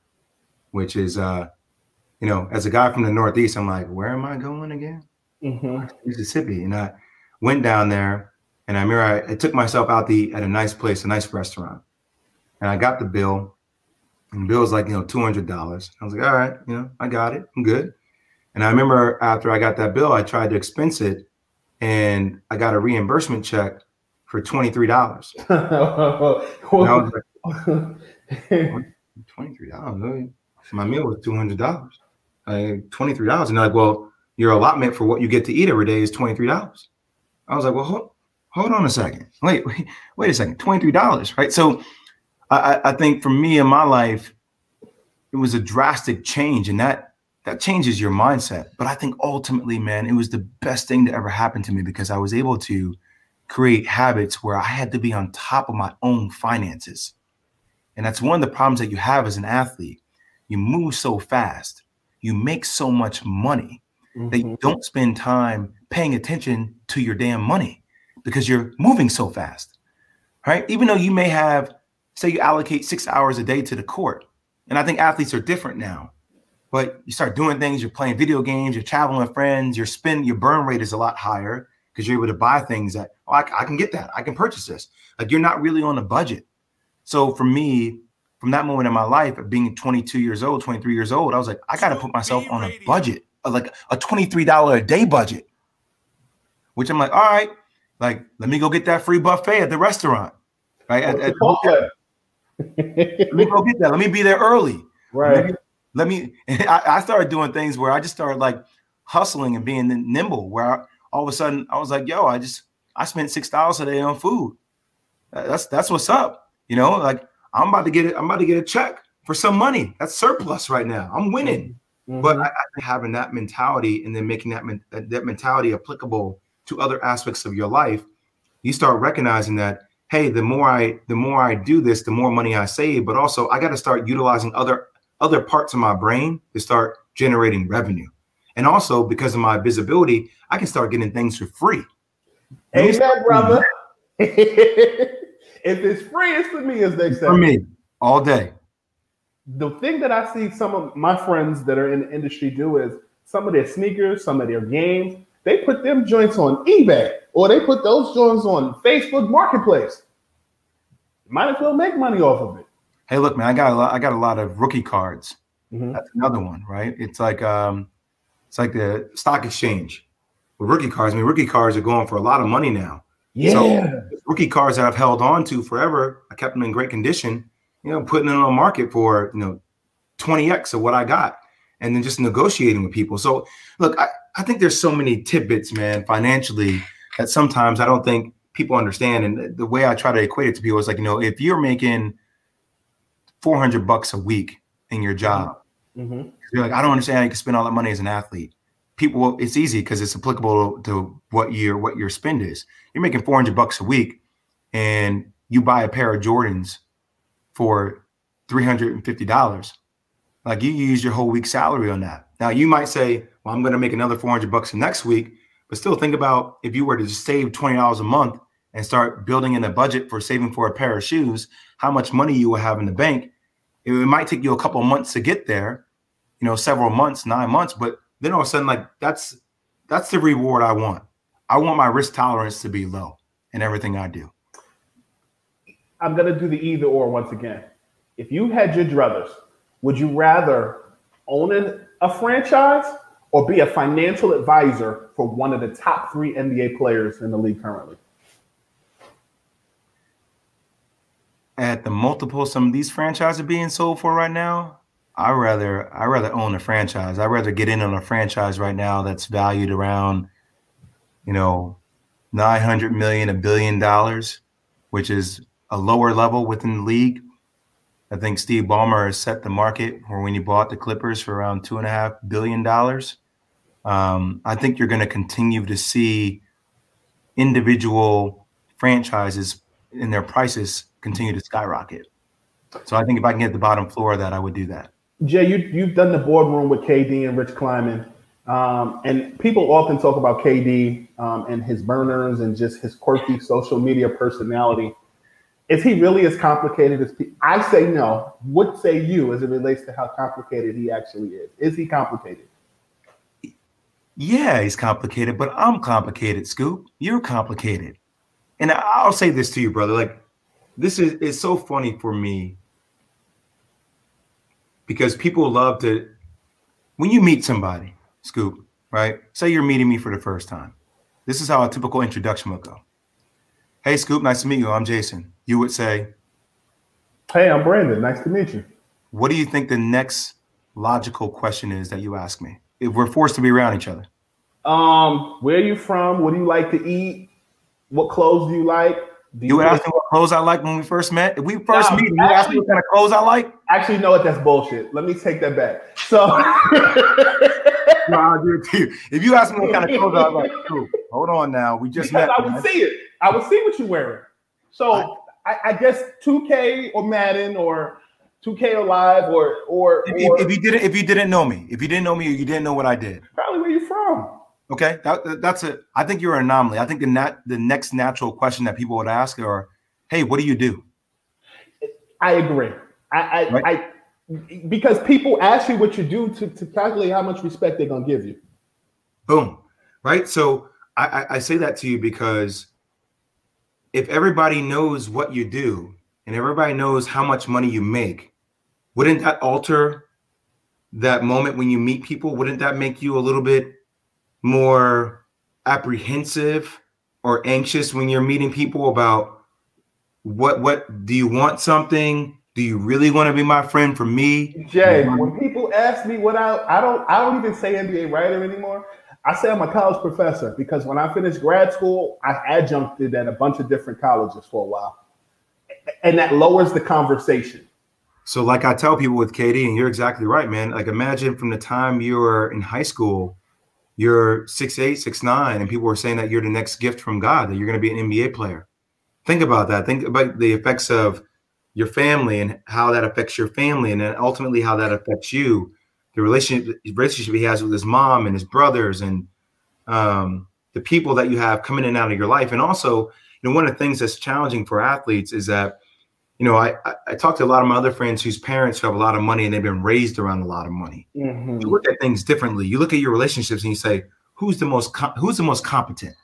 which is, uh, you know, as a guy from the Northeast, I'm like, where am I going again? Mm-hmm. Mississippi. And I went down there and I remember I, I took myself out to eat at a nice place, a nice restaurant. And I got the bill and the bill was like, you know, $200. I was like, all right, you know, I got it. I'm good. And I remember after I got that bill, I tried to expense it and I got a reimbursement check for $23. $23. My meal was $200. Like $23. And they're like, well, your allotment for what you get to eat every day is $23. I was like, well, hold, hold on a second. Wait, wait, wait a second. $23, right? So I, I think for me in my life, it was a drastic change. And that that changes your mindset. But I think ultimately, man, it was the best thing to ever happen to me because I was able to create habits where I had to be on top of my own finances. And that's one of the problems that you have as an athlete. You move so fast, you make so much money mm-hmm. that you mm-hmm. don't spend time paying attention to your damn money because you're moving so fast. Right? Even though you may have, say, you allocate six hours a day to the court. And I think athletes are different now but you start doing things, you're playing video games, you're traveling with friends, your spend, your burn rate is a lot higher because you're able to buy things that, oh, I, I, can get that. I can purchase this. Like you're not really on a budget. So for me, from that moment in my life of being 22 years old, 23 years old, I was like, I got to put myself on a budget, uh, like a $23 a day budget, which I'm like, all right, like, let me go get that free buffet at the restaurant. Right. At, at, let me go get that. Let me be there early. Right. Maybe, let me I, I, started doing things where i just started like hustling and being nimble where I, all of a sudden i was like yo i just i spent six dollars a day on food that's that's what's up you know like i'm about to get it i'm about to get a check for some money that's surplus right now i'm winning mm-hmm. but I, I, having that mentality and then making that that mentality applicable to other aspects of your life you start recognizing that hey the more i the more i do this the more money i save but also i got to start utilizing other other parts of my brain to start generating revenue. And also because of my visibility, I can start getting things for free. Amen, brother. Mm-hmm. if it's free, it's for me, as they say. For me, all day. The thing that I see some of my friends that are in the industry do is some of their sneakers, some of their games, they put them joints on eBay or they put those joints on Facebook Marketplace. Might as well make money off of it hey, look, man, I got a lot, I got a lot of rookie cards. Mm-hmm. That's another one, right? It's like um, it's like the stock exchange with rookie cards. I mean, rookie cards are going for a lot of money now. Yeah. So rookie cards that I've held on to forever, I kept them in great condition. You know, putting them on the market for you know 20x of what I got, and then just negotiating with people. So look, I, I think there's so many tidbits, man, financially that sometimes I don't think people understand. And the way I try to equate it to people is like, you know, if you're making 400 bucks a week in your job. Mm-hmm. You're like, I don't understand how you can spend all that money as an athlete. People, it's easy because it's applicable to what your what your spend is. You're making 400 bucks a week, and you buy a pair of Jordans for 350 dollars. Like you use your whole week's salary on that. Now you might say, "Well, I'm going to make another 400 bucks the next week," but still think about if you were to just save 20 dollars a month and start building in a budget for saving for a pair of shoes, how much money you will have in the bank It might take you a couple months to get there, you know, several months, nine months, but then all of a sudden, like that's that's the reward I want. I want my risk tolerance to be low in everything I do. I'm gonna do the either or once again. If you had your druthers, would you rather own a franchise or be a financial advisor for one of the top three NBA players in the league currently? At the multiple some of these franchises are being sold for right now, I rather I rather own a franchise. I rather get in on a franchise right now that's valued around, you know, nine hundred million, a billion dollars, which is a lower level within the league. I think Steve Ballmer has set the market for when he bought the Clippers for around two and a half billion dollars. Um, I think you're going to continue to see individual franchises in their prices continue to skyrocket. So I think if I can get the bottom floor of that, I would do that. Jay, you, you've done the boardroom with KD and Rich Kleiman. Um, and people often talk about KD um, and his burners and just his quirky social media personality. Is he really as complicated as pe- I say no? What say you as it relates to how complicated he actually is? Is he complicated? Yeah, he's complicated, but I'm complicated, Scoop. You're complicated. And I'll say this to you, brother. Like, this is it's so funny for me because people love to when you meet somebody, Scoop, right? Say you're meeting me for the first time. This is how a typical introduction would go. Hey, Scoop, nice to meet you. I'm Jason. You would say, Hey, I'm Brandon. Nice to meet you. What do you think the next logical question is that you ask me if we're forced to be around each other? Um, where are you from? What do you like to eat? What clothes do you like? Do You would ask me what clothes I like when we first met. If we first No, meet, you ask me what kind of clothes I like. Actually, know what? That's bullshit. Let me take that back. So, No, I'll give it to you. If you ask me what kind of clothes I like, hold on now. We just because met. I would man. see it. I would see what you're wearing. So, I, I guess 2K or Madden or 2K or Live or or, If, or if, you didn't, if you didn't know me, if you didn't know me, or you didn't know what I did, probably where you from. Okay, that, that- that's it. I think you're an anomaly. I think the nat, the next natural question that people would ask are, "Hey, what do you do?" I agree. I, I, Right. I because people ask you what you do to, to calculate how much respect they're gonna give you. Boom. Right. So I, I, I say that to you because if everybody knows what you do and everybody knows how much money you make, wouldn't that alter that moment when you meet people? Wouldn't that make you a little bit more apprehensive or anxious when you're meeting people about what what do you want something? Do you really want to be my friend for me? Jay, when people ask me what I I don't I don't even say NBA writer anymore. I say I'm a college professor because when I finished grad school, I adjuncted at a bunch of different colleges for a while. And that lowers the conversation. So, like I tell people with KD and you're exactly right, man. Like, imagine from the time you were in high school, you're six eight, six nine, and people were saying that you're the next gift from God, that you're going to be an NBA player. Think about that. Think about the effects of your family and how that affects your family, and then ultimately how that affects you. The relationship relationship he has with his mom and his brothers, and um, the people that you have coming in and out of your life, and also, you know, one of the things that's challenging for athletes is that you know, I, I I talk to a lot of my other friends whose parents who have a lot of money and they've been raised around a lot of money. Mm-hmm. You look at things differently. You look at your relationships and you say, who's the most com- who's the most competent,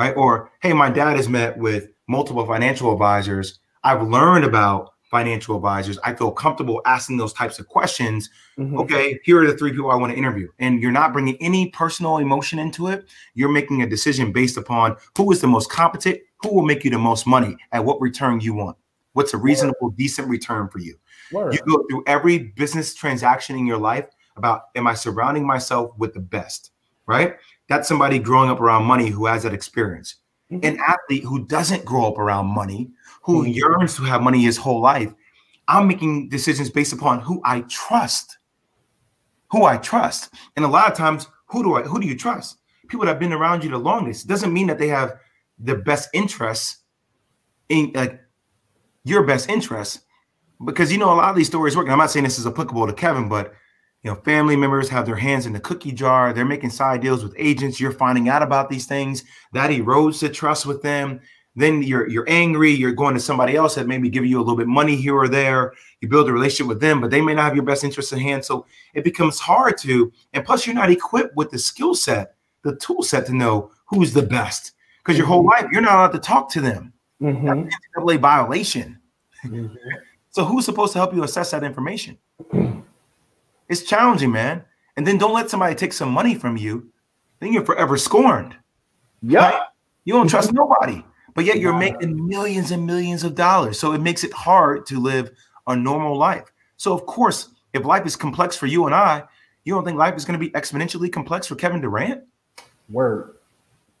right? Or hey, my dad has met with multiple financial advisors. I've learned about financial advisors. I feel comfortable asking those types of questions. Mm-hmm. Okay, here are the three people I want to interview, and you're not bringing any personal emotion into it. You're making a decision based upon who is the most competent, who will make you the most money, at what return you want. What's a reasonable, decent return for you? Word. You go through every business transaction in your life about am I surrounding myself with the best, right? That's somebody growing up around money who has that experience. Mm-hmm. An athlete who doesn't grow up around money, who mm-hmm. yearns to have money his whole life, I'm making decisions based upon who I trust. Who I trust. And a lot of times, who do I who do you trust? People that have been around you the longest. It doesn't mean that they have the best interests in like your best interests because you know a lot of these stories work. and I'm not saying this is applicable to Kevin, but you know, family members have their hands in the cookie jar. They're making side deals with agents. You're finding out about these things that erodes the trust with them. then you're you're angry. You're going to somebody else that maybe give you a little bit money here or there. You build a relationship with them, but they may not have your best interest in hand. So it becomes hard to. And plus, you're not equipped with the skill set, the tool set to know who's the best. Because your whole mm-hmm. life, you're not allowed to talk to them. Mm-hmm. That's an NCAA violation. so who's supposed to help you assess that information? It's challenging, man. And then don't let somebody take some money from you. Then you're forever scorned. Yeah. You don't trust nobody, but yet you're making millions and millions of dollars. So it makes it hard to live a normal life. So, of course, if life is complex for you and I, you don't think life is going to be exponentially complex for Kevin Durant? Word.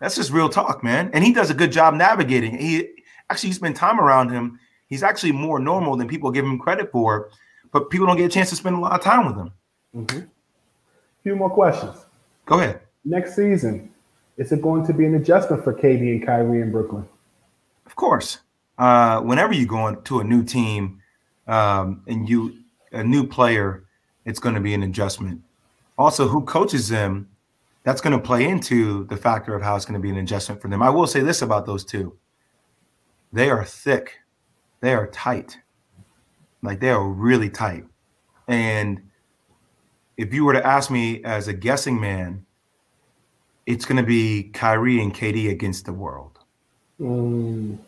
That's just real talk, man. And he does a good job navigating. He actually you spend time around him. He's actually more normal than people give him credit for, but people don't get a chance to spend a lot of time with him. Mm-hmm. Few more questions. Go ahead. Next season, is it going to be an adjustment for KD and Kyrie in Brooklyn? Of course. Uh, whenever you go into a new team um, and you a new player, it's going to be an adjustment. Also, who coaches them, that's going to play into the factor of how it's going to be an adjustment for them. I will say this about those two: they are thick, they are tight, like they are really tight. And if you were to ask me as a guessing man, it's going to be Kyrie and KD against the world. Mm.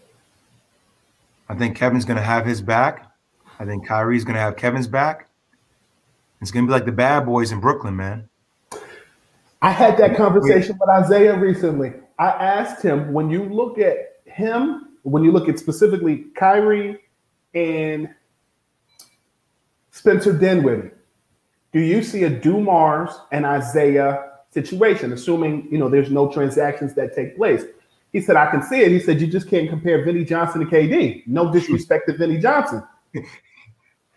I think Kevin's going to have his back. I think Kyrie's going to have Kevin's back. It's going to be like the bad boys in Brooklyn, man. I had that conversation with Isaiah recently. I asked him when you look at him, when you look at specifically Kyrie and Spencer Dinwiddie, do you see a Dumars and Isaiah situation, assuming you know there's no transactions that take place? He said, I can see it. He said, you just can't compare Vinny Johnson to KD. No disrespect to Vinny Johnson.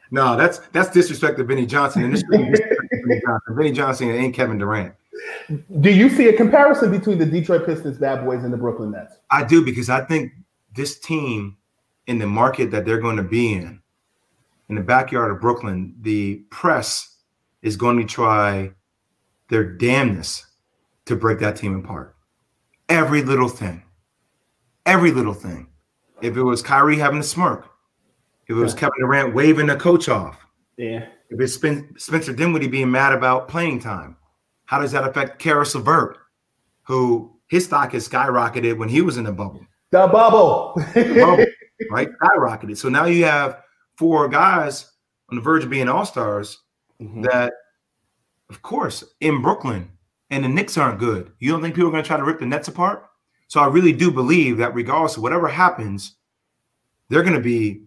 No, that's that's disrespect to Vinny Johnson. And this is Vinny Johnson. Vinny Johnson ain't Kevin Durant. Do you see a comparison between the Detroit Pistons bad boys and the Brooklyn Nets? I do because I think this team in the market that they're going to be in, in the backyard of Brooklyn, the press is going to try their damnness to break that team apart. Every little thing. Every little thing. If it was Kyrie having a smirk, if it was Kevin Durant waving the coach off, Yeah. if it's Spen- Spencer Dinwiddie being mad about playing time, how does that affect Caris LeVert, who his stock has skyrocketed when he was in the bubble? The bubble. bubble, right? Skyrocketed. So now you have four guys on the verge of being all stars Mhm. that, of course, in Brooklyn, and the Knicks aren't good. You don't think people are going to try to rip the Nets apart? So I really do believe that regardless of whatever happens, they're going to be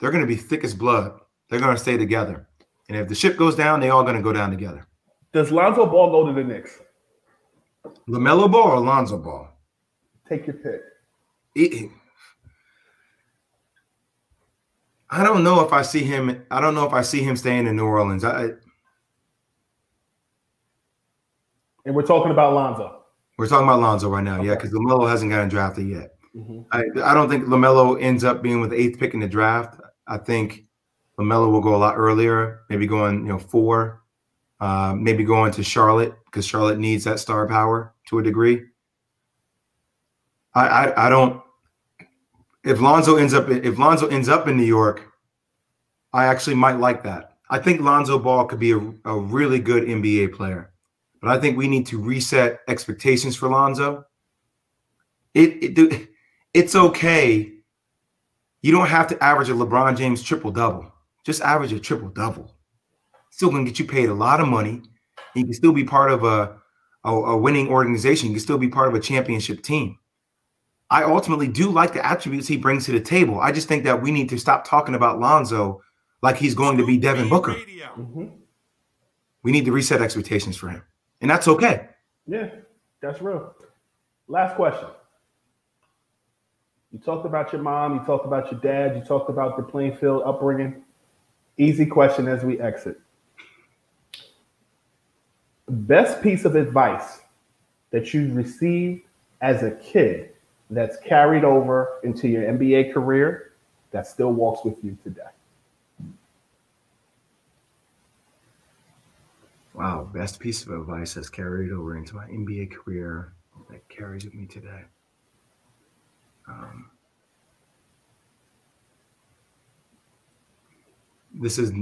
they're going to be thick as blood. They're going to stay together. And if the ship goes down, they're all going to go down together. Does Lonzo Ball go to the Knicks? Lamelo Ball or Alonzo Ball? Take your pick. It- I don't know if I see him. I don't know if I see him staying in New Orleans. I, And we're talking about Lonzo. we're talking about Lonzo right now, yeah, because Lamelo hasn't gotten drafted yet. Mhm. I, I don't think Lamelo ends up being with the eighth pick in the draft. I think Lamelo will go a lot earlier, maybe going you know four, uh, maybe going to Charlotte because Charlotte needs that star power to a degree. I, I I don't. If Lonzo ends up if Lonzo ends up in New York, I actually might like that. I think Lonzo Ball could be a, a really good NBA player, but I think we need to reset expectations for Lonzo. It, it it's okay. You don't have to average a LeBron James triple double. Just average a triple double. Still gonna get you paid a lot of money. You can still be part of a, a, a winning organization. You can still be part of a championship team. I ultimately do like the attributes he brings to the table. I just think that we need to stop talking about Lonzo like he's going to be Devin Booker. Mhm. We need to reset expectations for him. And that's okay. Yeah, that's real. Last question. You talked about your mom, you talked about your dad, you talked about the Plainfield upbringing. Easy question as we exit. Best piece of advice that you received as a kid that's carried over into your NBA career that still walks with you today? Wow, best piece of advice that's carried over into my NBA career that carries with me today. Um, this is,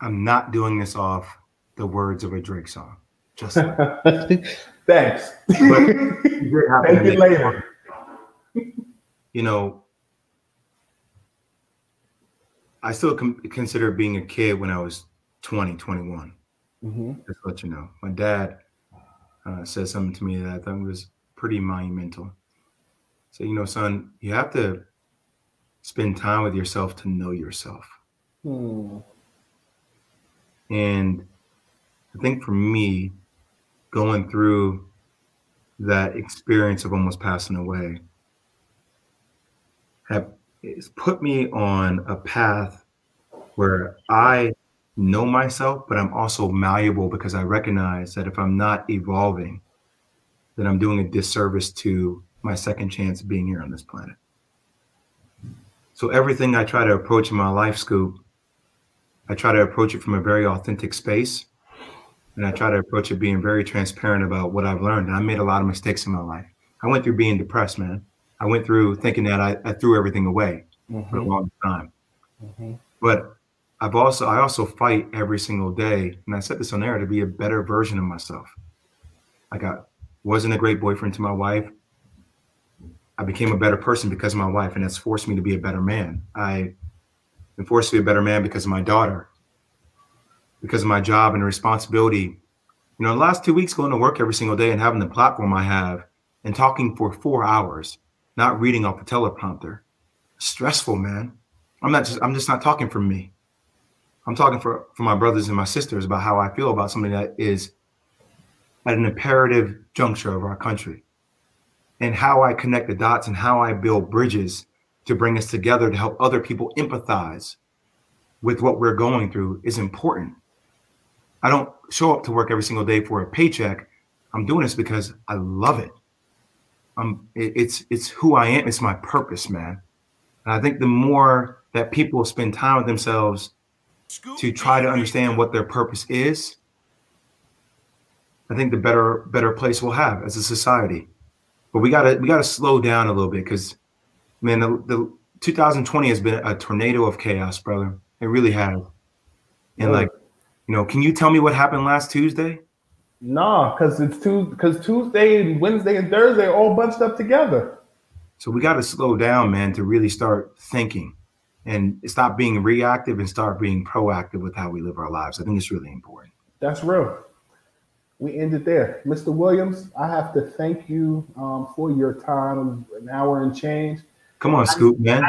I'm not doing this off the words of a Drake song. Just like. thanks. But Thank you later. You know, I still consider being a kid when I was 20, 21. Mm-hmm. Just let you know. My dad uh, said something to me that I thought was pretty monumental. So, you know, son, you have to spend time with yourself to know yourself. Hmm. And I think for me, going through that experience of almost passing away have put me on a path where I know myself, but I'm also malleable because I recognize that if I'm not evolving, then I'm doing a disservice to my second chance of being here on this planet. So everything I try to approach in my life, Scoop, I try to approach it from a very authentic space. And I try to approach it being very transparent about what I've learned. And I made a lot of mistakes in my life. I went through being depressed, man. I went through thinking that I, I threw everything away for a mm-hmm. long time. Mm-hmm. But I've also I also fight every single day, and I said this on air to be a better version of myself. I got wasn't a great boyfriend to my wife. I became a better person because of my wife, and that's forced me to be a better man. I been forced to be a better man because of my daughter, because of my job and the responsibility. You know, the last two weeks going to work every single day and having the platform I have and talking for four hours, not reading off a teleprompter. Stressful, man. I'm not just I'm just not talking for me. I'm talking for, for my brothers and my sisters about how I feel about something that is at an imperative juncture of our country and how I connect the dots and how I build bridges to bring us together to help other people empathize with what we're going through is important. I don't show up to work every single day for a paycheck. I'm doing this because I love it. Um, it, it's it's who I am. It's my purpose, man. And I think the more that people spend time with themselves to try to understand what their purpose is, I think the better better place we'll have as a society. But we gotta we gotta slow down a little bit because man, the, the 2020 has been a tornado of chaos, brother. It really has. And like, you know, can you tell me what happened last Tuesday? Nah, because it's two because Tuesday and Wednesday and Thursday are all bunched up together. So we got to slow down, man, to really start thinking and stop being reactive and start being proactive with how we live our lives. I think it's really important. That's real. We ended there. Mr. Williams, I have to thank you um, for your time, an hour and change. Come on, Scoop, man.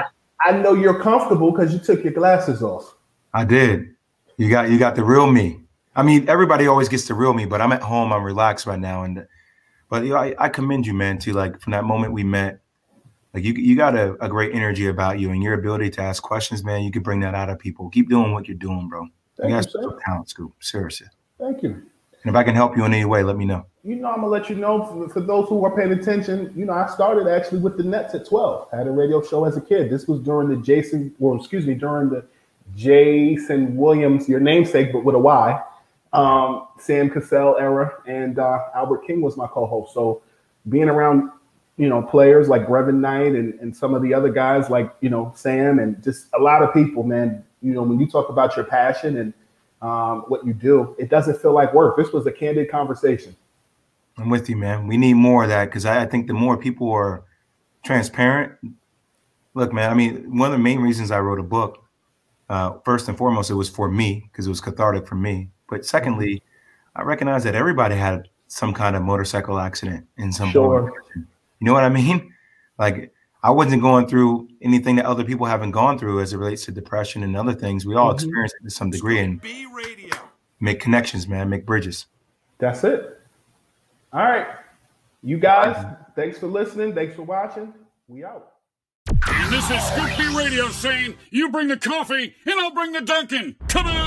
I know you're comfortable because you took your glasses off. I did. You got you got the real me. I mean, everybody always gets the real me, but I'm at home. I'm relaxed right now, and but you know, I, I commend you, man, to like from that moment we met. Like you, you got a, a great energy about you and your ability to ask questions, man. You can bring that out of people. Keep doing what you're doing, bro. Thank you you, got sir. some talent, Scoop. Seriously. Thank you. And if I can help you in any way, let me know. You know, I'm gonna let you know for, for those who are paying attention. You know, I started actually with the Nets at 12. I had a radio show as a kid. This was during the Jason, well, excuse me, during the Jason Williams, your namesake, but with a Y, um, Sam Cassell era, and uh, Albert King was my co-host. So being around, you know, players like Brevin Knight and, and some of the other guys like, you know, Sam and just a lot of people, man, you know, when you talk about your passion and um, what you do, it doesn't feel like work. This was a candid conversation. I'm with you, man. We need more of that because I, I think the more people are transparent. Look, man. I mean, one of the main reasons I wrote a book, uh, first and foremost, it was for me because it was cathartic for me. But secondly, I recognize that everybody had some kind of motorcycle accident in some Sure. form. You know what I mean? Like I wasn't going through anything that other people haven't gone through as it relates to depression and other things. We all Mhm. experience it to some degree and make connections, man. Make bridges. That's it. All right. You guys, thanks for listening. Thanks for watching. We out. And this is Scoop B Radio saying, you bring the coffee and I'll bring the Dunkin'. Come on!